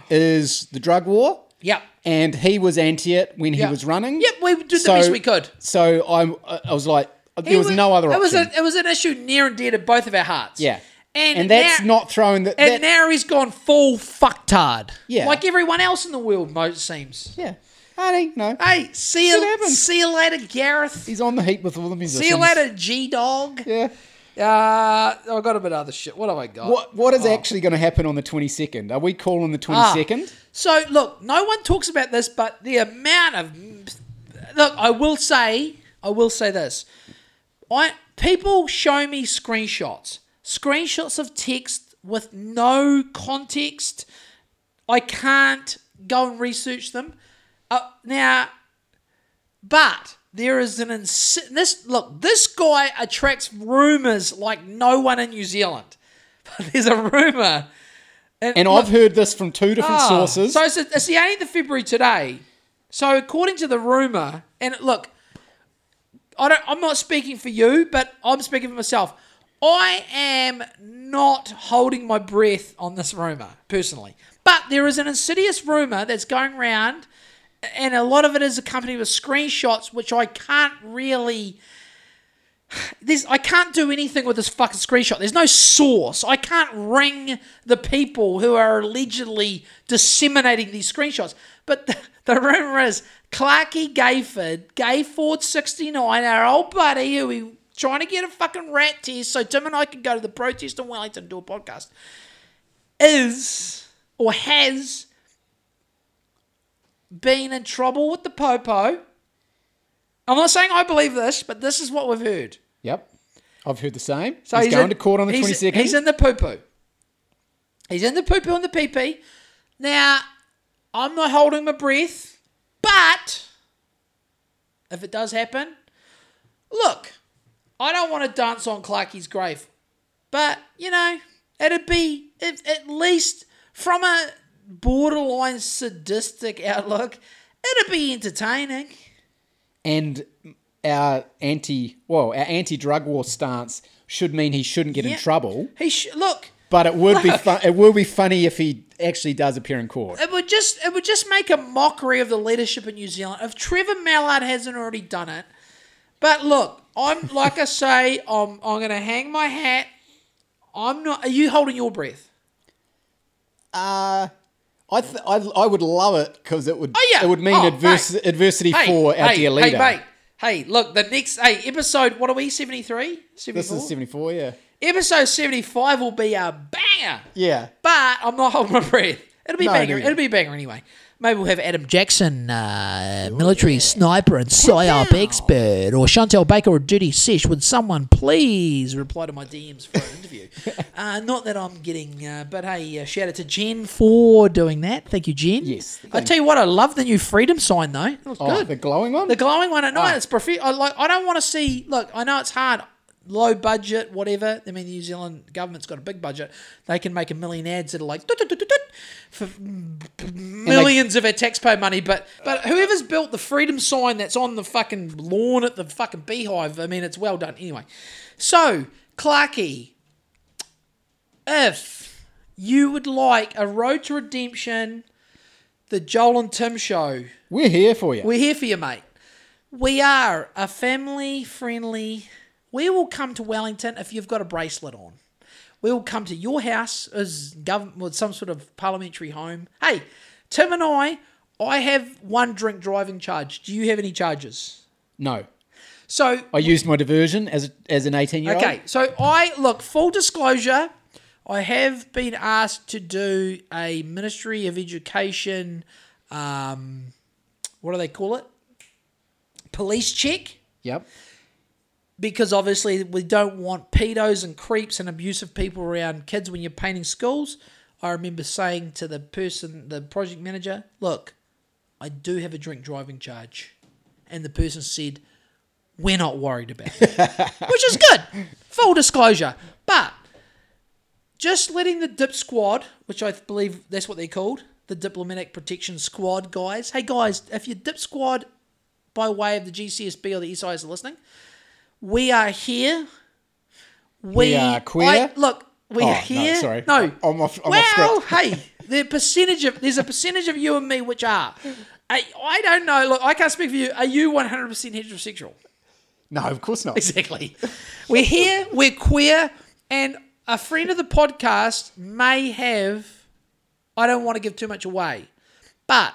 is the drug war. Yep. And he was anti it when he was running. Yep, we did the best we could. So I, I was like, there was, no other it option. Was a, it was an issue near and dear to both of our hearts. yeah. and, and that's now, not throwing the. And that- now he's gone full fucktard. Yeah. like everyone else in the world, most seems. yeah. Honey, no. Hey, see Shit you, happens. see you later, Gareth. He's on the heat with all the musicians. See you later, G Dog. Yeah. Uh, I've got a bit of other shit. What have I got? What What Oh. actually going to happen on the 22nd? Are we calling the Ah. 22nd? So look, no one talks about this, but the amount of look, I will say, I will say this: I people show me screenshots, screenshots of text with no context. I can't go and research them. Uh, now, but there is an ins- this look. This guy attracts rumors like no one in New Zealand. But there's a rumor. And I've heard this from two different Ah, sources. So it's, it's the 18th of February today. So according to the rumor, and look, I don't. I'm not speaking for you, but I'm speaking for myself. I am not holding my breath on this rumor personally, but there is an insidious rumor that's going around, and a lot of it is accompanied with screenshots, which I can't really. There's, I can't do anything with this fucking screenshot. There's no source. I can't ring the people who are allegedly disseminating these screenshots. But the, the rumor is Clarky Gayford, Gayford69, our old buddy who we trying to get a fucking rat test so Tim and I can go to the protest in Wellington and do a podcast, is or has been in trouble with the Popo. I'm not saying I believe this, but this is what we've heard. Yep. I've heard the same. So he's, going in- to court on the he's- 22nd. He's in the poo poo. He's in the poo poo and the pee pee. Now, I'm not holding my breath, but if it does happen, look, I don't want to dance on Clarky's grave, but you know, it'd be if, at least from a borderline sadistic outlook, it'd be entertaining. And our anti, well, our anti-drug war stance should mean he shouldn't get Yeah. in trouble. He sh- look. But it would be Look. fun. It will be funny if he actually does appear in court. It would just it would just make a mockery of the leadership in New Zealand if Trevor Mallard hasn't already done it. But look, I'm like I say, I'm I'm gonna hang my hat. I'm not. Are you holding your breath? Uh I, th- I I would love it because it would Oh, yeah. it would mean Oh, advers- adversity Hey, for our hey, dear hey, mate. Hey, look, the next hey episode. What are we? 73? 74? This is seventy four. Yeah. Episode seventy-five will be a banger. Yeah. But I'm not holding my breath. It'll be No, banger. no. It'll be banger anyway. Maybe we'll have Adam Jackson, uh, military sniper and psyop expert, or Chantelle Baker or Judy Sish. Would someone please reply to my DMs for an interview? uh, not that I'm getting, uh, but hey, uh, shout out to Jen for doing that. Thank you, Jen. Yes, I tell you what, I love the new freedom sign though. It looks Oh, good. the glowing one. The glowing one at night. Ah. It's perfect. I like. I don't want to see. Look, I know it's hard. Low budget, whatever. I mean, the New Zealand government's got a big budget. They can make a million ads that are like for millions of our taxpayer money. But but whoever's built the freedom sign that's on the fucking lawn at the fucking beehive, I mean, it's well done. Anyway, so Clarky, if you would like a road to redemption, the Joel and Tim show. We're here for you. We're here for you, mate. We are a family friendly. We will come to Wellington if you've got a bracelet on. We will come to your house as government with some sort of parliamentary home. Hey, Tim and I, I have one drink driving charge. Do you have any charges? no. So I used my diversion as as an eighteen year old. Okay, so I look full disclosure. I have been asked to do a Ministry of Education, um, what do they call it? Police check Yep. Because obviously we don't want pedos and creeps and abusive people around kids when you're painting schools. I remember saying to the person, the project manager, "Look, I do have a drink driving charge," and the person said, "We're not worried about it," which is good. Full disclosure, but just letting the dip squad, which I believe that's what they're called, the diplomatic protection squad guys. Hey guys, if your dip squad by way of the GCSB or the SIS are listening, we are here. We, are queer? I- look, we Oh, are no, here. sorry. No, I'm off- I'm well, off hey, the percentage of there's a percentage of you and me which are. I, I don't know. Look, I can't speak for you. Are you 100% heterosexual? No, of course not. Exactly. We're here, we're queer, and a friend of the podcast may have, I don't want to give too much away, but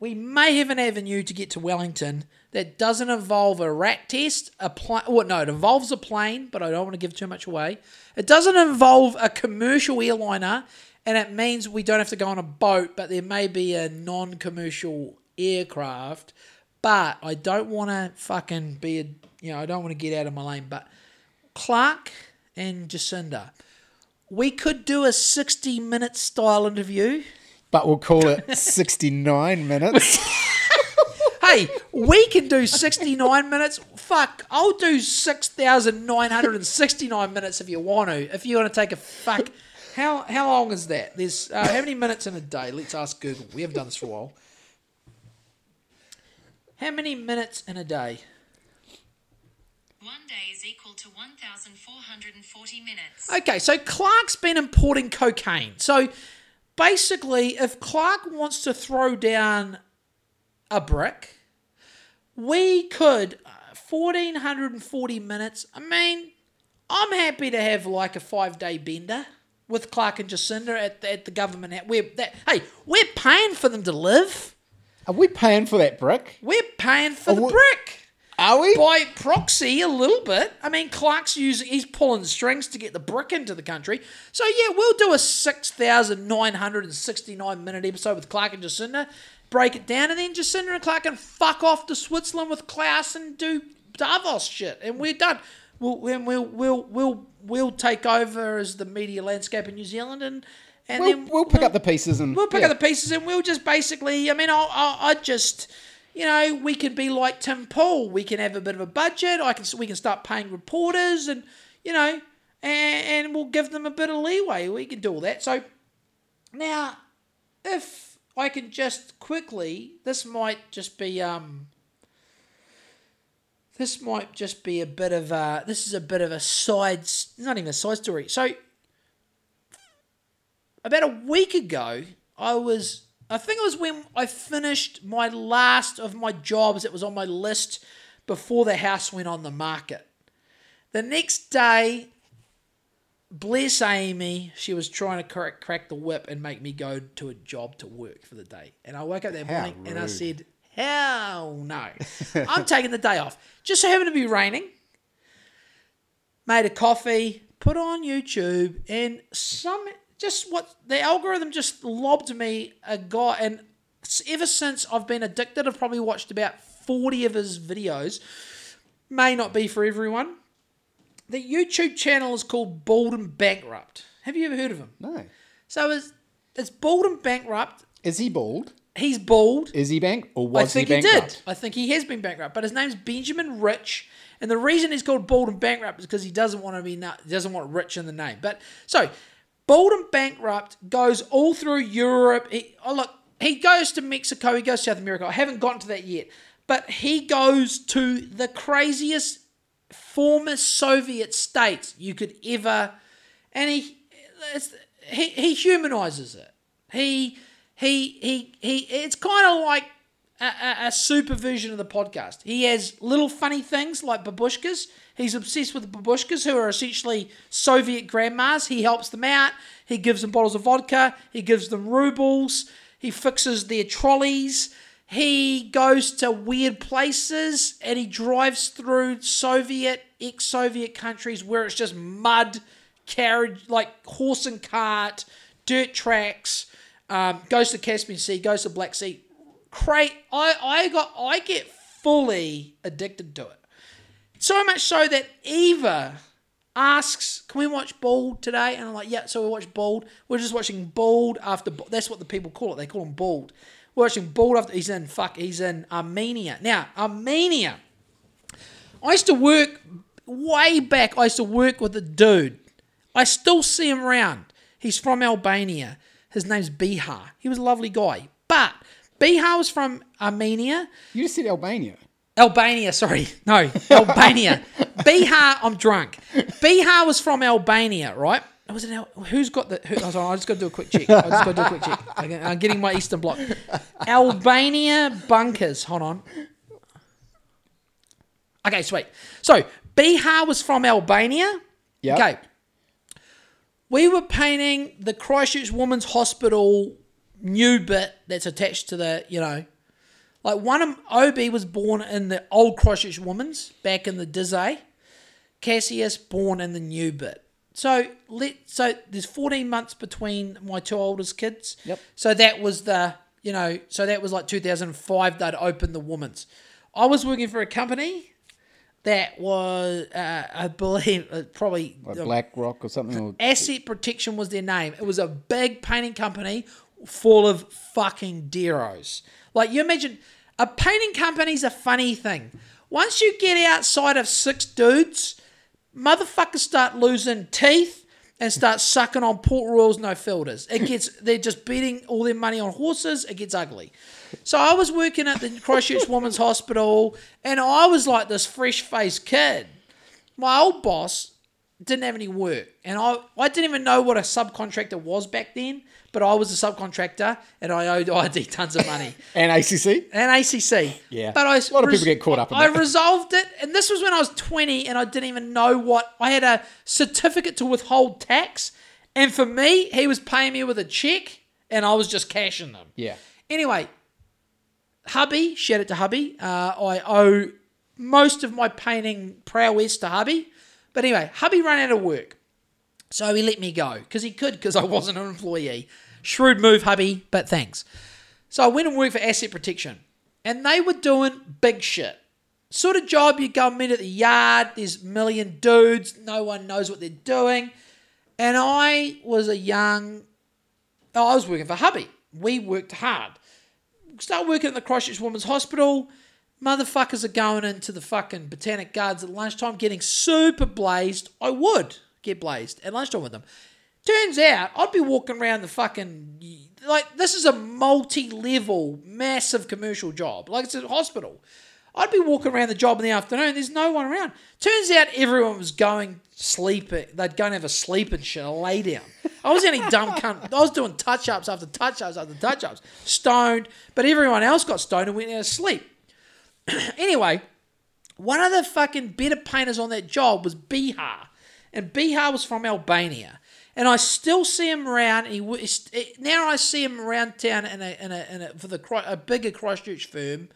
we may have an avenue to get to Wellington that doesn't involve a rat test, a plane. Well, no, it involves a plane, but I don't want to give too much away. It doesn't involve a commercial airliner, and it means we don't have to go on a boat, but there may be a non commercial aircraft. But I don't want to fucking be a, you know, I don't want to get out of my lane. But Clark and Jacinda, we could do a 60 minute style interview. But we'll call it 69 minutes. Hey, we can do 69 minutes. Fuck, I'll do 6,969 minutes if you want to. If you want to take a fuck. How how long is that? There's uh, how many minutes in a day? Let's ask Google. We haven't done this for a while. How many minutes in a day? One day is equal to 1,440 minutes. Okay, so Clark's been importing cocaine. So basically, if Clark wants to throw down a brick, we could uh, 1440 minutes. I mean, I'm happy to have like a five day bender with Clark and Jacinda at the, at the government. We're that hey, we're paying for them to live. Are we paying for that brick? We're paying for the we- brick Are we? by proxy a little bit. I mean, Clark's using he's pulling strings to get the brick into the country. So yeah, we'll do a six thousand nine hundred and sixty nine minute episode with Clark and Jacinda, break it down, and then Jacinda and Clark can fuck off to Switzerland with Klaus and do Davos shit, and we're done. We'll we'll we'll we'll we'll, take over as the media landscape in New Zealand, and and We'll, then we'll pick up the pieces and We'll pick yeah. up the pieces and we'll just basically. I mean, I'll, I'll, I just, you know, we can be like Tim Pool. We can have a bit of a budget. I can, we can start paying reporters, and you know, and, and we'll give them a bit of leeway. We can do all that. So now, if I can just quickly, this might just be um. This might just be a bit of a. This is a bit of a side. Not even a side story. So about a week ago, I was, I think it was when I finished my last of my jobs that was on my list before the house went on the market. The next day, bless Amy, she was trying to crack, crack the whip and make me go to a job to work for the day. And I woke up that How morning and I said, hell no. I'm taking the day off. Just so happened to be raining. Made a coffee, put on YouTube, and some just what the algorithm just lobbed me a guy. And ever since I've been addicted, I've probably watched about 40 of his videos. May not be for everyone. The YouTube channel is called Bald and Bankrupt. Have you ever heard of him? No. So it's, it's Bald and Bankrupt. Is he bald? He's bald. Is he bank or was I think he he, bankrupt? did. I think he has been bankrupt, but his name's Benjamin Rich, and the reason he's called Bald and Bankrupt is because he doesn't want to be he doesn't want Rich in the name. But so Bald and Bankrupt goes all through Europe. He, oh look, he goes to Mexico. He goes to South America. I haven't gotten to that yet, but he goes to the craziest former Soviet states you could ever, and he he he humanizes it. He he he he. It's kind of like a, a, a super version of the podcast. He has little funny things like babushkas. He's obsessed with babushkas, who are essentially Soviet grandmas. He helps them out. He gives them bottles of vodka. He gives them rubles. He fixes their trolleys. He goes to weird places and he drives through Soviet, ex Soviet countries where it's just mud, carriage, like horse and cart, dirt tracks. Um, goes to Caspian Sea, goes to Black Sea. Cra- I, I got I get fully addicted to it. So much so that Eva asks, "Can we watch Bald today?" And I'm like, "Yeah." So we watch Bald. We're just watching Bald after. Bald. That's what the people call it. They call him Bald. Watching ball after. He's in fuck. He's in Armenia now. Armenia. I used to work way back. I used to work with a dude. I still see him around. He's from Albania. His name's Bihar. He was a lovely guy. But Bihar was from Armenia. You just said Albania. Albania, sorry. No, Albania. Bihar, I'm drunk. Bihar was from Albania, right? Was it Al- who's got the? Who, sorry, I just got to do a quick check. I just got to do a quick check. I'm getting my Eastern Bloc. Albania bunkers. Hold on. Okay, sweet. So Bihar was from Albania. Yeah. Okay. We were painting the Christchurch Women's Hospital new bit that's attached to the, you know, like one of OB was born in the old Christchurch Women's back in the Dizzy. Eh? Cassius born in the new bit. So let so there's 14 months between my two oldest kids. Yep. So that was the you know so that was like 2005 they'd opened the women's. I was working for a company that was uh, I believe uh, probably Like uh, Black Rock or something. Or, Asset Protection was their name. It was a big painting company full of fucking deros. Like you imagine, a painting company's a funny thing. Once you get outside of six dudes, motherfuckers start losing teeth and start sucking on port royals, no filters. It gets they're just beating all their money on horses. It gets ugly. So I was working at the Christchurch Women's Hospital, and I was like this fresh faced kid. My old boss didn't have any work, and I I didn't even know what a subcontractor was back then. But I was a subcontractor, and I owed ID tons of money and ACC? and ACC. Yeah. but I A lot of people get caught up in that. I that. resolved it, and this was when I was twenty, and I didn't even know what I had a certificate to withhold tax, and for me, he was paying me with a check, and I was just cashing them. Yeah. Anyway, hubby, shout out to hubby. Uh, I owe most of my painting prowess to hubby, but anyway, hubby ran out of work. So he let me go because he could because I wasn't an employee. Shrewd move, hubby, but thanks. So I went and worked for Asset Protection, and they were doing big shit. Sort of job you go meet at the yard. There's million dudes. No one knows what they're doing, and I was a young. Oh, I was working for hubby. We worked hard. Start working at the Christchurch Women's Hospital. Motherfuckers are going into the fucking Botanic Gardens at lunchtime, getting super blazed. I would get blazed at lunchtime with them. Turns out I'd be walking around the fucking like this is a multi-level, massive commercial job. Like it's a hospital. I'd be walking around the job in the afternoon. There's no one around. Turns out everyone was going sleeping. They'd go and have a sleep and shit, a lay down. I was any dumb cunt. I was doing touch ups after touch ups after touch ups, stoned. But everyone else got stoned and went out to sleep. anyway, one of the fucking better painters on that job was Bihar. And Bihar was from Albania. And I still see him around. He it- now I see him around town in a, in a, in a for the a bigger Christchurch firm,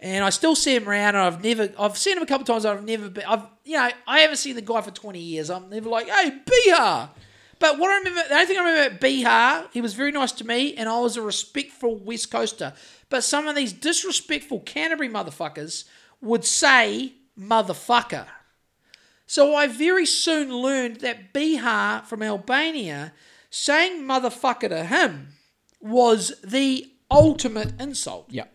and I still see him around. And I've never I've seen him a couple times. I've never been. I've you know I haven't seen the guy for twenty years. I'm never like hey Bihar. But what I remember, the only thing I remember about Bihar, he was very nice to me, and I was a respectful West Coaster. But some of these disrespectful Canterbury motherfuckers would say motherfucker. So I very soon learned that Bihar from Albania saying motherfucker to him was the ultimate insult Yeah.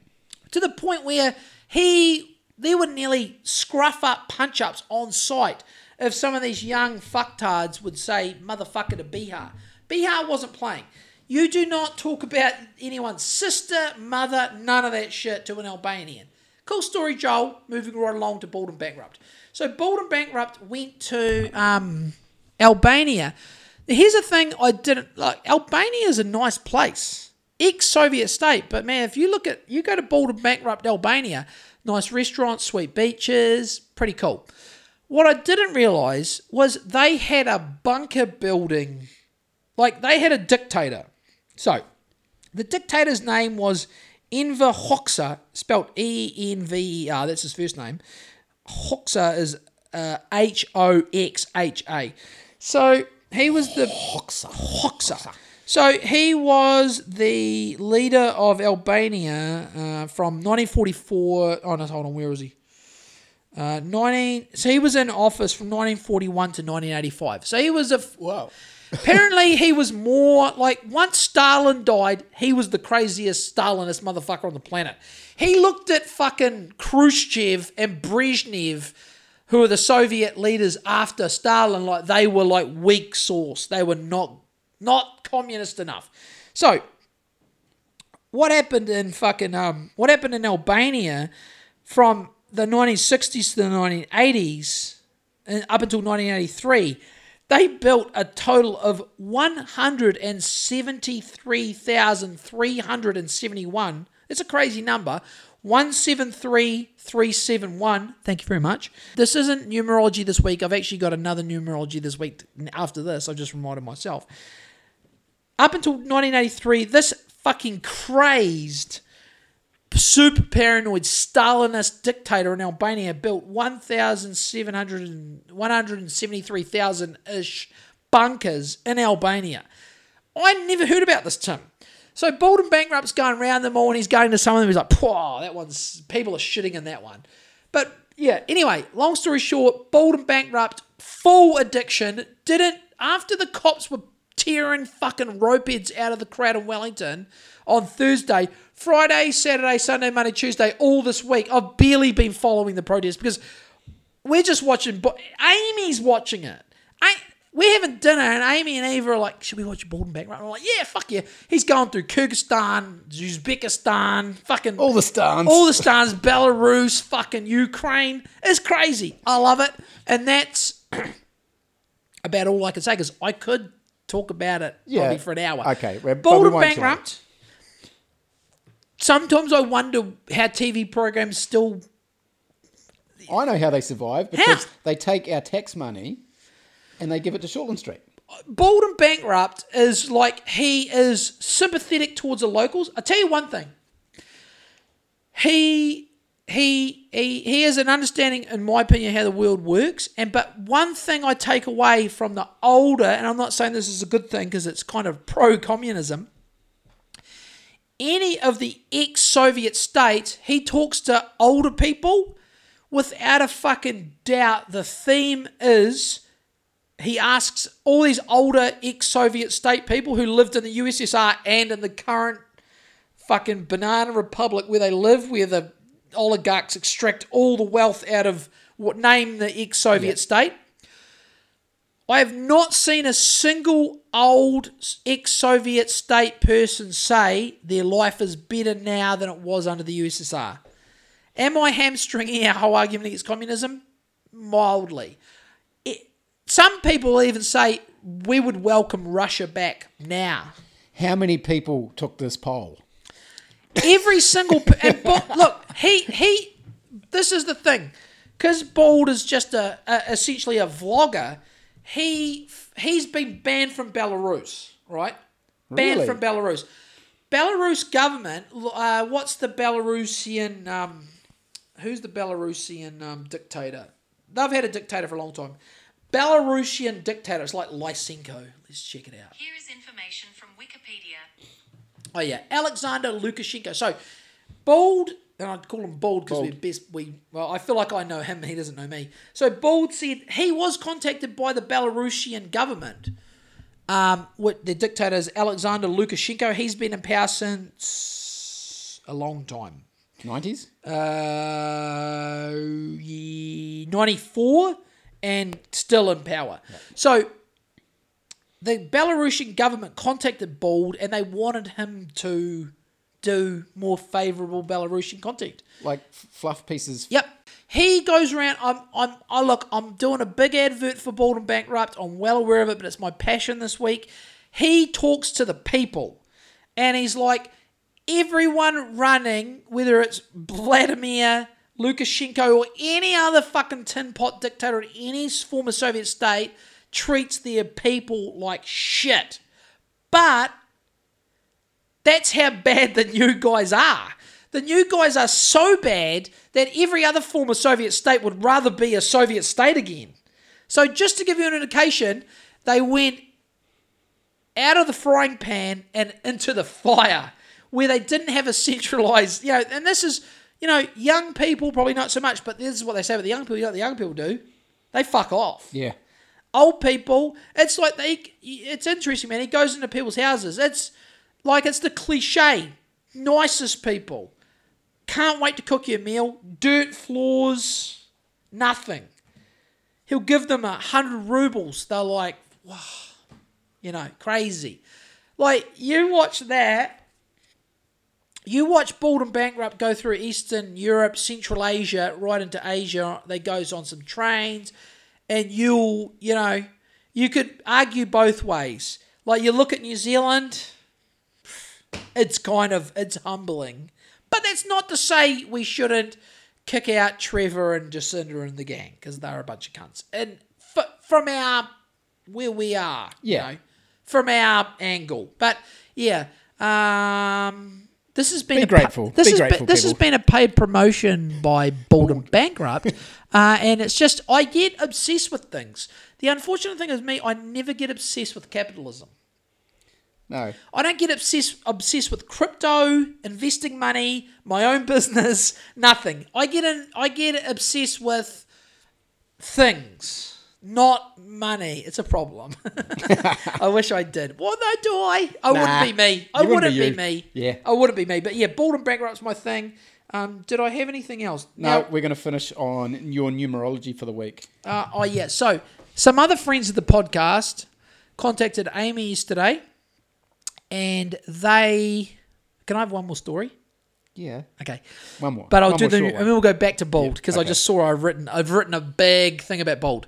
to the point where he there were nearly scruff up punch ups on site if some of these young fucktards would say motherfucker to Bihar. Bihar wasn't playing. You do not talk about anyone's sister, mother, none of that shit to an Albanian. Cool story, Joel. Moving right along to Bald and Bankrupt. So Bald and Bankrupt went to um, Albania. Here's the thing I didn't like. Albania is a nice place ex-Soviet state. But man, if you look at you go to Bald and Bankrupt Albania, nice restaurants, sweet beaches, pretty cool. What I didn't realize was they had a bunker building, like they had a dictator. So the dictator's name was Enver Hoxha, spelled E N V E R. That's his first name. Hoxha is uh, H O X H A. So he was the Hoxha. Hoxha. So he was the leader of Albania uh, from 1944. Oh no, hold on, where is he? Uh, 19. So he was in office from 1941 to 1985. So he was a. Wow. Apparently, he was more like once Stalin died, he was the craziest Stalinist motherfucker on the planet. He looked at fucking Khrushchev and Brezhnev, who are the Soviet leaders after Stalin, like they were like weak sauce. They were not not communist enough. So, what happened in fucking um, what happened in Albania from the 1960s to the 1980s and up until 1983? They built a total of 173,371. It's a crazy number. 173371. Thank you very much. This isn't numerology this week. I've actually got another numerology this week after this. I've just reminded myself. Up until 1983, this fucking crazed super paranoid Stalinist dictator in Albania built 1,700 173,000 ish bunkers in Albania. I never heard about this, Tim. So Bald and Bankrupt's going around them all and he's going to some of them. He's like, "Whoa, that one's people are shitting in that one." But yeah, anyway, long story short, Bald and Bankrupt, full addiction, didn't after the cops were tearing fucking ropeheads out of the crowd in Wellington on Thursday, Friday, Saturday, Sunday, Monday, Tuesday, all this week. I've barely been following the protest because we're just watching. But Amy's watching it. I we're having dinner and Amy and Eva are like, "Should we watch Bald and Bankrupt?" I'm like, "Yeah, fuck yeah." He's going through Kyrgyzstan, Uzbekistan, fucking All the stans. all the stars, Belarus, fucking Ukraine. It's crazy. I love it, and that's about all I can say because I could talk about it Yeah. probably for an hour. Okay, well, but we won't Bankrupt. Sometimes I wonder how TV programs still I know how they survive because How? they take our tax money and they give it to Shortland Street. Bald and Bankrupt is like he is sympathetic towards the locals. I tell you one thing. He he he he has an understanding, in my opinion, how the world works. And but one thing I take away from the older, and I'm not saying this is a good thing because it's kind of pro-communism. Any of the ex-Soviet states, he talks to older people without a fucking doubt. The theme is he asks all these older ex-Soviet state people who lived in the USSR and in the current fucking banana republic where they live, where the oligarchs extract all the wealth out of what name the ex-Soviet state. I have not seen a single old ex-Soviet state person say their life is better now than it was under the USSR. Am I hamstringing our whole argument against communism? Mildly. It, some people even say we would welcome Russia back now. How many people took this poll? Every single and Bald, look, he he. This is the thing, because Bald is just a, a essentially a vlogger. He he's been banned from Belarus, right? Banned Really? from Belarus. Belarus government. Uh, what's the Belarusian? Um, who's the Belarusian um, dictator? They've had a dictator for a long time. Belarusian dictator. It's like Lysenko. Let's check it out. Here is information from Wikipedia. Oh yeah, Alexander Lukashenko. So Bald, and I'd call him Bald because we're best. We well, I feel like I know him. He doesn't know me. So Bald said he was contacted by the Belarusian government. Um, with the dictator is Alexander Lukashenko. He's been in power since a long time. 90s? Uh, ye- 94 and still in power. So the Belarusian government contacted Bald and they wanted him to do more favourable Belarusian content. Like f- fluff pieces. Yep. He goes around. I'm. I'm. I look. I'm doing a big advert for Bald and Bankrupt. I'm well aware of it, but it's my passion this week. He talks to the people, and he's like, everyone running, whether it's Vladimir Lukashenko or any other fucking tin pot dictator in any former Soviet state, treats their people like shit. But that's how bad the new guys are. The new guys are so bad that every other former Soviet state would rather be a Soviet state again. So, just to give you an indication, they went out of the frying pan and into the fire where they didn't have a centralized, you know, and this is, you know, young people probably not so much, but this is what they say about the young people. You know what the young people do? They fuck off Yeah. old people. It's like they. It's interesting, man. He goes into people's houses. It's like it's the cliche. Nicest people. Can't wait to cook you a meal. Dirt floors. Nothing. He'll give them a hundred rubles. They're like, wow, you know, crazy. Like you watch that. You watch Bald and Bankrupt go through Eastern Europe, Central Asia, right into Asia. They goes on some trains, and you'll, you know, you could argue both ways. Like you look at New Zealand, it's kind of it's humbling, but that's not to say we shouldn't kick out Trevor and Jacinda and the gang because they're a bunch of cunts. And f- from our where we are, Yeah. you know, from our angle, but yeah, um. This has been Be a pa- grateful. this Be has grateful, been, this has been a paid promotion by Bald and Bankrupt, uh, and it's just I get obsessed with things. The unfortunate thing is me, I never get obsessed with capitalism. No. I don't get obsessed obsessed with crypto, investing money, my own business, nothing. I get in, I get obsessed with things, not money. It's a problem. I wish I did. Well, no, do I? I Nah, wouldn't be me. I wouldn't, wouldn't be be, me. Yeah. I wouldn't be me. But yeah, bald and bankrupt's my thing. Um, did I have anything else? No, Now- we're going to finish on your numerology for the week. uh, oh yeah. So some other friends of the podcast contacted Amy yesterday, and they. Can I have one more story? Yeah. Okay, One more. but I'll One do the. And then we'll go back to Bold because I okay. just saw I've written. I've written a big thing about Bold,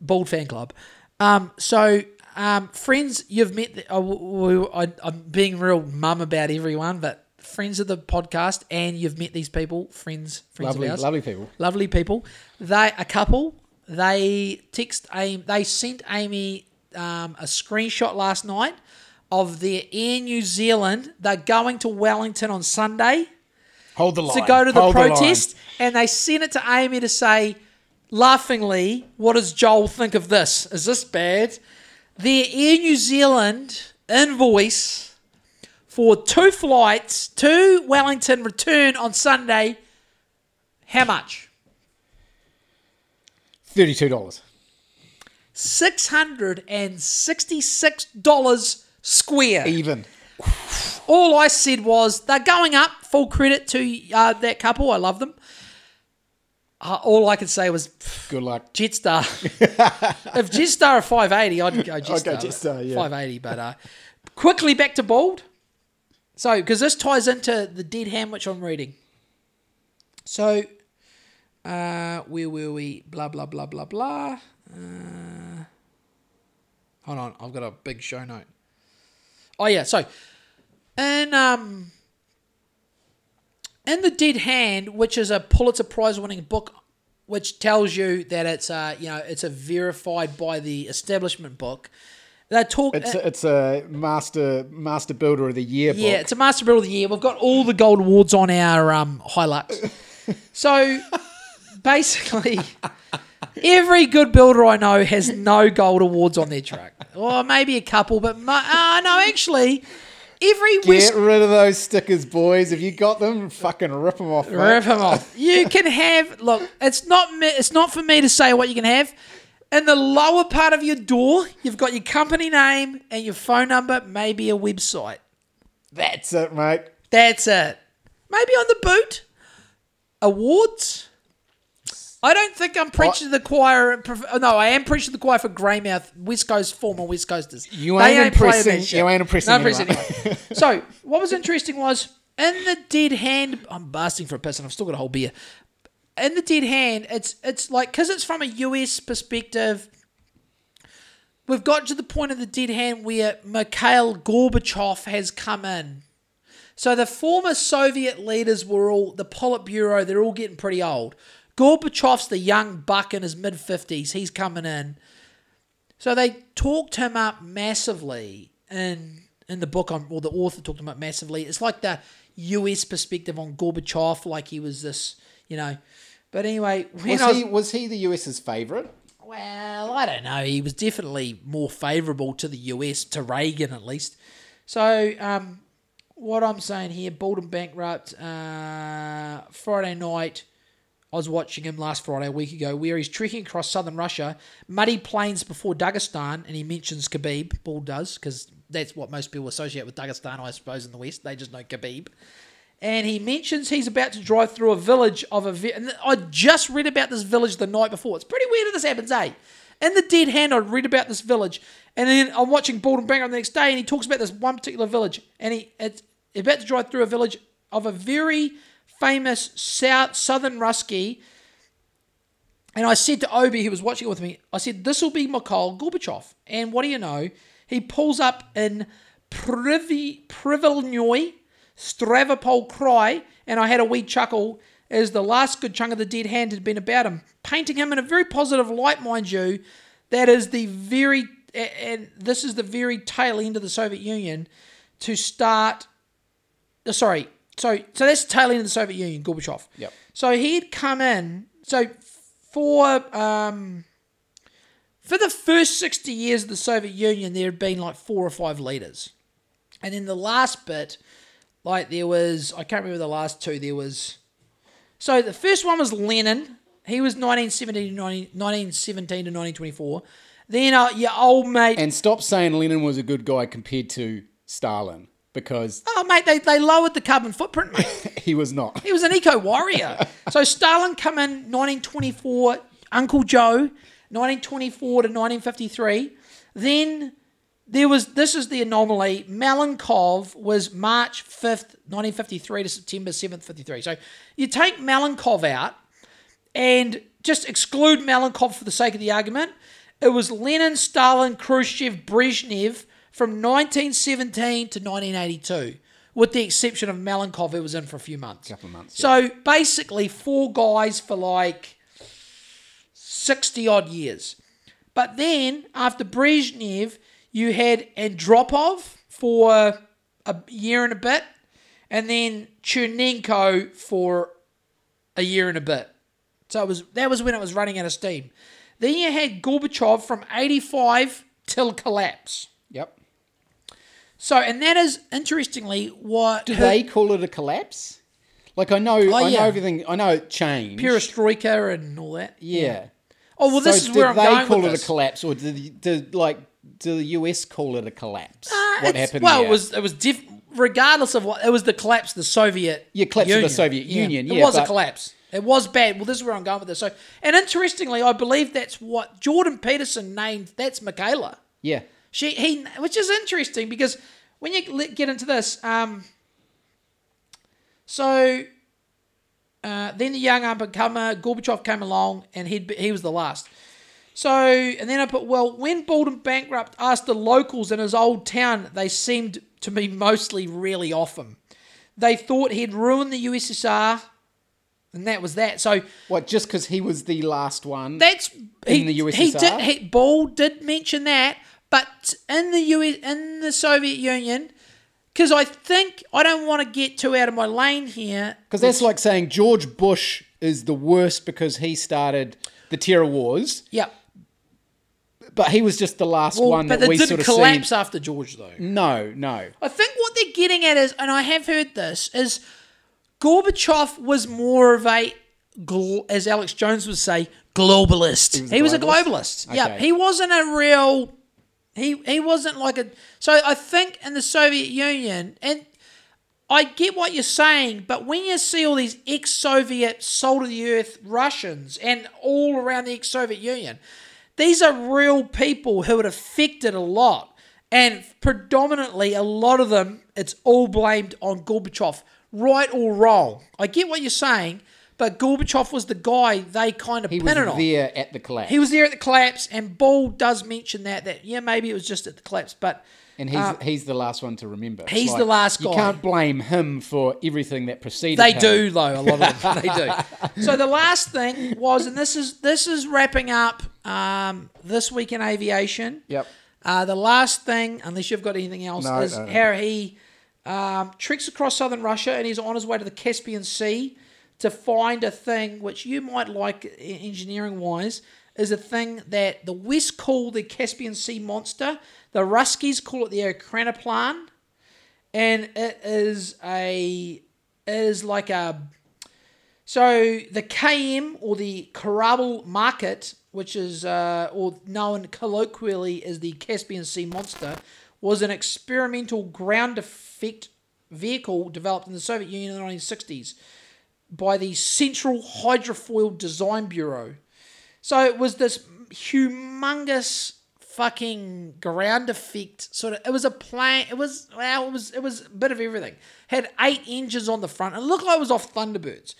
Bold fan club. Um, so um, friends, you've met. The, I, we- I, I'm being real mum about everyone, but friends of the podcast, and you've met these people, friends, friends Lovely, of ours lovely people. lovely people. They a couple. They text Amy. They sent Amy um, a screenshot last night of the Air New Zealand. They're going to Wellington on Sunday. Hold the line. To go to the Hold protest. The and they sent it to Amy to say, laughingly, what does Joel think of this? Is this bad? The Air New Zealand invoice for two flights to Wellington return on Sunday. How much? $32. $666 square. Even. All I said was they're going up. Full credit to uh, that couple. I love them. Uh, all I could say was Good luck. Jetstar. if Jetstar are five eighty, I'd go Jetstar. Jetstar, yeah. Five eighty, but uh, quickly back to bald. So, because this ties into the dead hand which I'm reading. So, uh, where were we? Blah blah blah blah blah. Uh, hold on, I've got a big show note. Oh yeah, so and um in the Dead Hand, which is a Pulitzer Prize winning book which tells you that it's a you know it's a verified by the establishment book. They talk. It's a, it's a master master builder of the year book. Yeah, it's a Master Builder of the Year. We've got all the gold awards on our um, Hilux. so basically, every good builder I know has no gold awards on their truck. Or maybe a couple, but mo- uh, no, actually, every Get rid of those stickers, boys. If you got them, fucking rip them off. mate. Rip them off. You can have look. It's not me, it's not for me to say what you can have. In the lower part of your door, you've got your company name and your phone number, maybe a website. That's it, mate. That's it. Maybe on the boot. Awards. I don't think I'm preaching to the choir. No, I am preaching to the choir for Greymouth, West Coast former West Coasters. You ain't playing impressing- you ain't impressing No, impressing so, what was interesting was in the dead hand. I'm basting for a piss, and I've still got a whole beer. In the dead hand, it's it's like because it's from a US perspective. We've got to the point of the dead hand where Mikhail Gorbachev has come in. So the former Soviet leaders were all the Politburo. They're all getting pretty old. Gorbachev's the young buck in his mid fifties. He's coming in. So they talked him up massively in in the book. On, well, the author talked him up massively. It's like the U.S. perspective on Gorbachev, like he was this, you know. But anyway, Was was, he was he the US's favourite? well, I don't know. He was definitely more favourable to the US, to Reagan at least. So, um, what I'm saying here, Bald and Bankrupt. Uh, Friday night, I was watching him last Friday, a week ago, where he's trekking across southern Russia, muddy plains before Dagestan, and he mentions Khabib. Bald does, because that's what most people associate with Dagestan, I suppose, in the West. They just know Khabib and he mentions he's about to drive through a village of a. And I just read about this village the night before. It's pretty weird that this happens, eh? In the dead hand, I read about this village, and then I'm watching Bald and Bankrupt the next day, and he talks about this one particular village, and he it's about to drive through a village of a very famous south southern Rusky. And I said to Obi, who was watching it with me, I said, this will be Mikhail Gorbachev. And what do you know? He pulls up in Privi, Privilnoy, Stavropol Krai, and I had a wee chuckle as the last good chunk of the dead hand had been about him, painting him in a very positive light, mind you. That is the very, and this is the very tail end of the Soviet Union to start uh, sorry, so so that's tail end of the Soviet Union, Gorbachev. Yep. So he'd come in. So for um, for the first sixty years of the Soviet Union, there had been like four or five leaders, and then the last bit, like there was I can't remember the last two. There was so the first one was Lenin. He was 1917 to 19, 1917 to 1924. Then uh, your old mate And stop saying Lenin was a good guy compared to Stalin because Oh, mate, they, they lowered the carbon footprint, mate. he was not. He was an eco warrior. so Stalin come in 1924, Uncle Joe, 1924 to 1953. Then there was, this is the anomaly, Malenkov was March 5th, 1953 to September 7th, 53. So you take Malenkov out and just exclude Malenkov for the sake of the argument. It was Lenin, Stalin, Khrushchev, Brezhnev from 1917 to 1982, with the exception of Malenkov, who was in for a few months. Couple of months, So basically, four guys for like 60 odd years. But then after Brezhnev, you had Andropov for a year and a bit, and then Chernenko for a year and a bit. So it was that was when it was running out of steam. Then you had Gorbachev from 85 till collapse. So, and that is interestingly what Do they call it a collapse? Like I know, I Oh, yeah. know everything. I know it changed. perestroika and all that. Yeah. Oh well, this so is where I'm they call it this. a collapse, or did, did like do the US call it a collapse? Uh, what happened? Well, there? it was it was diff- regardless of what it was the collapse of the Soviet. Yeah, collapse of the Union. Soviet Union, it yeah, was a collapse. It was bad. Well, this is where I'm going with this. So, and interestingly, I believe that's what Jordan Peterson named. That's Mikhaila. yeah. She he, which is interesting because when you get into this, um, so uh, then the young up and comer Gorbachev came along and he he was the last. So and then I put well when Bald and Bankrupt asked the locals in his old town, they seemed to be mostly really off him. They thought he'd ruined the USSR. and that was that. So What? Just because he was the last one? that's In the He USSR? did. He, Ball did mention that, but in the US, in the Soviet Union, because I think I don't want to get too out of my lane here. Because that's like saying George Bush is the worst because he started the terror wars, Yeah. but he was just the last Well, one but that we didn't sort of collapse seen. after George though. No, no. I think what they're getting at is, and I have heard this, is Gorbachev was more of a, as Alex Jones would say, globalist. He was, was a a globalist? globalist. Yeah, he wasn't a real. He he wasn't like a. So I think in the Soviet Union, and I get what you're saying, but when you see all these ex-Soviet, soul of the earth Russians, and all around the ex-Soviet Union, these are real people who it affected a lot, and predominantly a lot of them, it's all blamed on Gorbachev, right or wrong. I get what you're saying, but Gorbachev was the guy they kind of He was pinned it on. there at the collapse. He was there at the collapse, and Ball does mention that that yeah maybe it was just at the collapse, but and he's he's the last one to remember. It's Uh, he's the last guy. You can't blame him for everything that preceded. They him. do though. A lot of them they do. So the last thing was, and this is this is wrapping up um, this week in aviation. Yep. Uh, the last thing, unless you've got anything else, No, is no, no. how he um, treks across southern Russia and he's on his way to the Caspian Sea to find a thing which you might like engineering wise. Is a thing that the West call the Caspian Sea monster. The Ruskies call it the Ekranoplan and it is a it is like a so the KM or the Korabl Maket, which is uh, or known colloquially as the Caspian Sea monster, was an experimental ground effect vehicle developed in the Soviet Union in the 1960s by the Central Hydrofoil Design Bureau. So it was this humongous fucking ground effect sort of. It was a plane. It was well. It was it was a bit of everything. Had eight engines on the front. and looked like it was off Thunderbirds.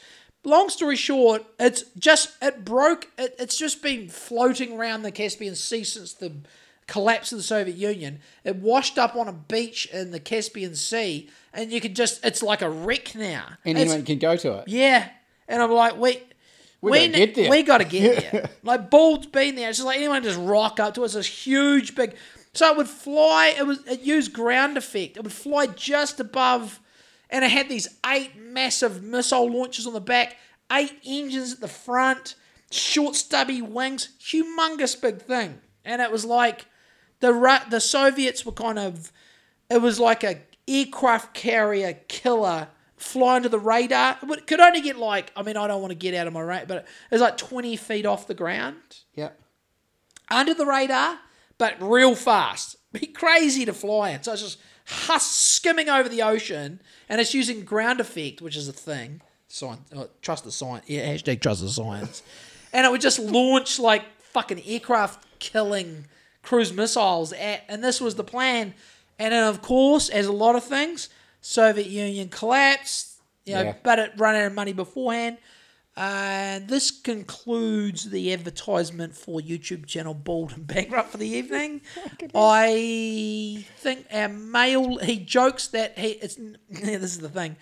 Long story short, it's just it broke. It, it's just been floating around the Caspian Sea since the collapse of the Soviet Union. It washed up on a beach in the Caspian Sea, and you could just. It's like a wreck now. And anyone can go to it. yeah. And I'm like, wait. We We, gotta get there. We got to get there. like, Bald's been there. It's just like anyone just rock up to it. It's this huge, big. So it would fly. It was. It used ground effect. It would fly just above, and it had these eight massive missile launchers on the back, eight engines at the front, short stubby wings, humongous big thing. And it was like the Ru- the Soviets were kind of. It was like a aircraft carrier killer flying to the radar. It could only get like, I mean, I don't want to get out of my rate, but it was like 20 feet off the ground Yep. under the radar, but real fast. Be crazy to fly in. So it's just hus- skimming over the ocean, and it's using ground effect, which is a thing. Science, uh, trust the science. Yeah, hashtag trust the science. and it would just launch like fucking aircraft killing cruise missiles at, and this was the plan. And then, of course, as a lot of things, Soviet Union collapsed. You know, Yeah. but it ran out of money beforehand. And this concludes the advertisement for YouTube channel Bald and Bankrupt for the evening. Oh, I think our male he jokes that he it's this is the thing.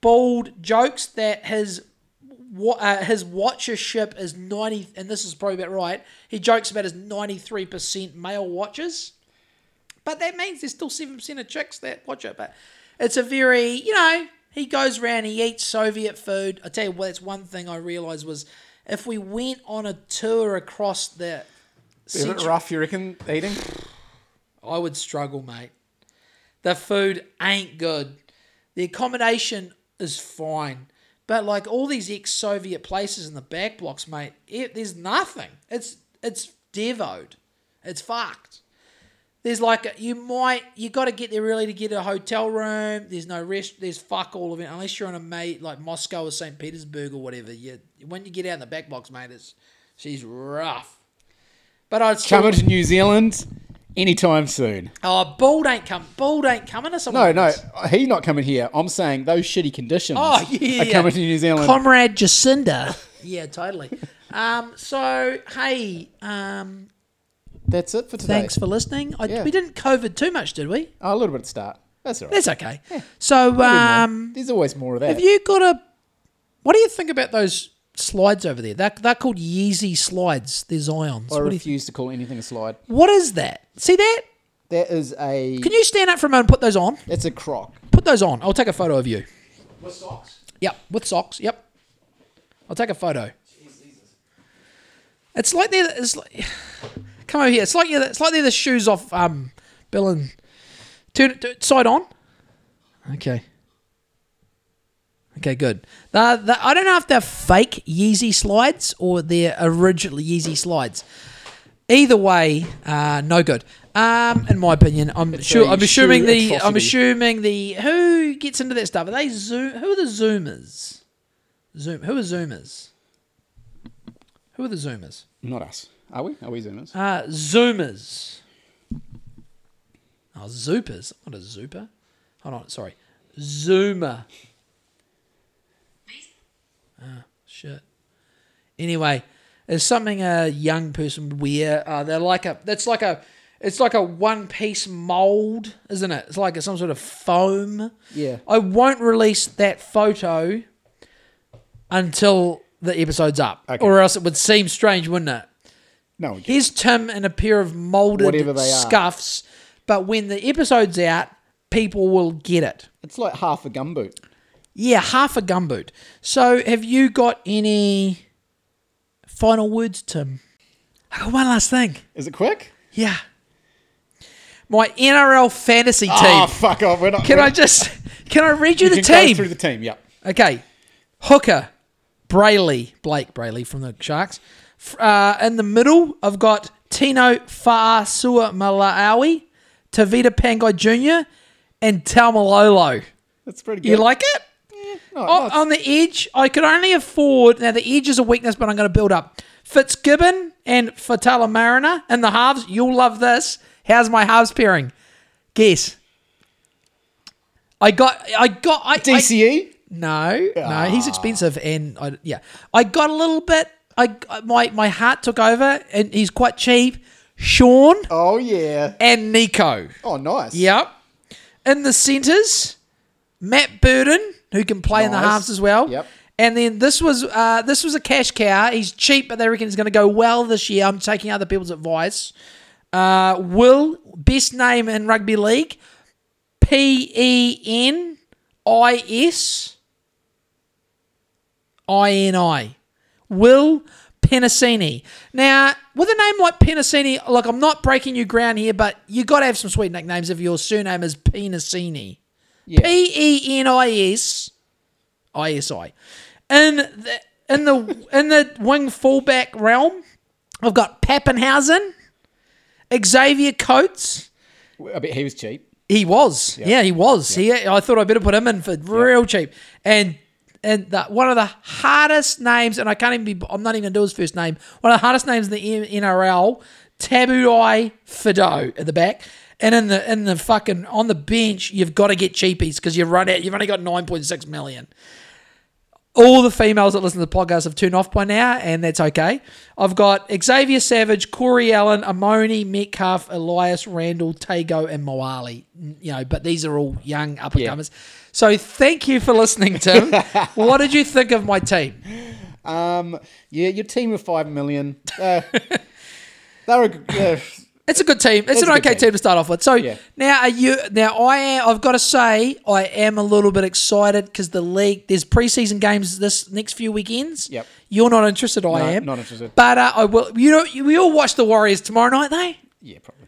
Bald jokes that his uh, his watchership is ninety, and this is probably about right. He jokes about his ninety three percent male watchers, but that means there's still seven percent of chicks that watch it. But it's a very you know he goes around he eats Soviet food. I tell you what, that's one thing I realized was if we went on a tour across the Is it rough, you reckon, eating? I would struggle, mate. The food ain't good. The accommodation is fine. But like all these ex-Soviet places in the back blocks, mate, it, there's nothing. It's it's devoed. It's fucked. There's like a, you might you got to get there early to get a hotel room. There's no rest. There's fuck all of it unless you're on a mate like Moscow or St. Petersburg or whatever. You when you get out in the back blocks, mate, it's she's rough. But I'd still, Coming to New Zealand anytime soon. Oh, Bald ain't come. Bald ain't coming to No, someone. no, he's not coming here. I'm saying those shitty conditions Oh yeah, are coming to New Zealand. Comrade Jacinda. yeah, totally. Um, so hey, um, That's it for today. thanks for listening. I, Yeah. We didn't COVID too much, did we? Oh, a little bit at the start. That's all right. That's okay. So There'll more. um, There's always more of that. have you got a What do you think about those slides over there? They're, they're called Yeezy slides. They're Zions. I What, do you refuse to call anything a slide. what is that? See that? That is a. Can you stand up for a moment and put those on? It's a croc. Put those on. I'll take a photo of you. With socks. Yep, with socks. Yep. I'll take a photo. Jesus. It's like they're. It's like, come over here. It's like you're, it's like they're the shoes off um, Bill and turn it to- side on. Okay. Okay, good. The, the, I don't know if they're fake Yeezy slides or they're original Yeezy slides. Either way, uh, no good. Um, in my opinion, I'm sure. a I'm assuming the. I'm assuming the. Who gets into that stuff? Are they zoom? Who are the zoomers? Zoom. Who are zoomers? Who are the zoomers? Not us. Are we? Are we Zoomers? Uh, zoomers. Oh, zoopers. Not a zooper. Hold on. Sorry. Zoomer. Shit. Anyway, it's something a young person would wear. Uh, they're like a. That's like a. It's like a one piece mold, isn't it? It's like some sort of foam. Yeah. I won't release that photo until the episode's up, Okay. or else it would seem strange, wouldn't it? No. Here's Tim in a pair of molded Whatever they are. scuffs, but when the episode's out, people will get it. It's like half a gumboot. Yeah, half a gumboot. So, have you got any final words, Tim? I got one last thing. Is it quick? Yeah. My NRL fantasy team. Oh, fuck off. We're not. can we're- I just can I read you, You the team? through the team. Yep. Okay. Hooker, Brailey, Blayke Brailey from the Sharks. Uh, in the middle, I've got Tino Fa'asua Malawi, Tevita Pangai Jr., and Taumalolo. That's pretty good. You like it? No, On, no, on the edge, I could only afford. Now, the edge is a weakness, but I'm going to build up. Fitzgibbon and Fatala Mariner in the halves. You'll love this. How's my halves pairing? Guess. I got. I got. I, I, DCE? no, no, he's expensive, and I, yeah, I got a little bit. I my my heart took over, and he's quite cheap. Sean oh, yeah. and Nico. Oh, nice. Yep. In the centres, Matt Burton, who can play in the halves as well. Yep. And then this was uh, this was a cash cow. He's cheap, but they reckon he's going to go well this year. I'm taking other people's advice. Uh, Will, best name in rugby league, P E N I S I N I. Will Penisini. Now, with a name like Penisini, look, I'm not breaking you ground here, but you got to have some sweet nicknames if your surname is Penisini. P E N I S I S I. In the in the in the wing fullback realm, I've got Papenhuyzen, Xavier Coates. I bet he was cheap. He was. Yeah, he was. He, I thought I better put him in for real cheap. And and the, one of the hardest names, and I can't even be, I'm not even going to do his first name, one of the hardest names in the NRL, Tabuai Fido at the back. And in the in the fucking on the bench, you've got to get cheapies because you've run out. You've only got nine point six million. All the females that listen to the podcast have turned off by now, and that's okay. I've got Xavier Savage, Corey Allan, Amoni, Metcalf, Elias Randall, Tago, and Moali. You know, but these are all young up and comers. So thank you for listening, Tim. what did you think of my team? Um, yeah, your team of five million. Uh, they're a, uh, It's a good team. It's, It's an okay team. team. to start off with. So Yeah. now are you now I am I've got to say I am a little bit excited because the league there's preseason games this next few weekends. Yep. You're not interested, I am. not interested. But uh, I will you know we all watch the Warriors tomorrow night, they? yeah, probably.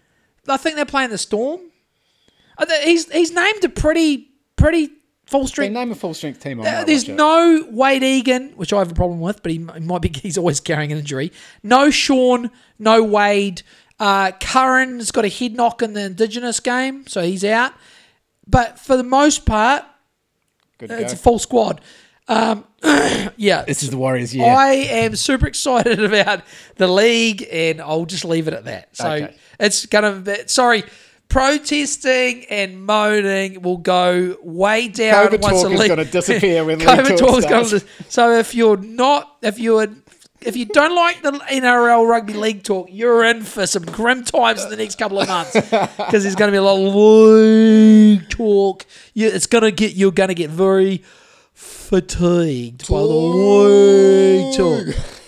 I think they're playing the Storm. He's he's named a pretty pretty full They strength. name a full strength team. Uh, there's no Wayde Egan, which I have a problem with, but he, he might be he's always carrying an injury. No Sean, no Wade. Uh, Curran's got a head knock in the Indigenous game, so he's out. But for the most part, Good to it's go. a full squad. Um, yeah, This is the Warriors. Yeah. I am super excited about the league, and I'll just leave it at that. So Okay. it's gonna be sorry. Protesting and moaning will go way down COVID once talk the is gonna disappear when league COVID talk talk's gonna So if you're not, if you would, if you don't like the NRL rugby league talk, you're in for some grim times in the next couple of months because there's going to be a lot of league talk. You, it's going to get you're going to get very fatigued by the week talk.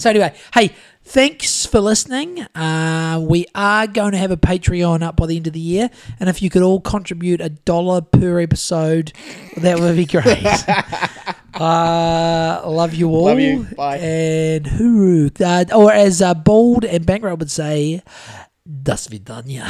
So anyway, hey, thanks for listening. Uh, we are going to have a Patreon up by the end of the year, and if you could all contribute a dollar per episode, that would be great. uh, love you all. Love you. Bye. And hooroo. Uh, or as uh, Bold and Bankroll would say, das vidanya.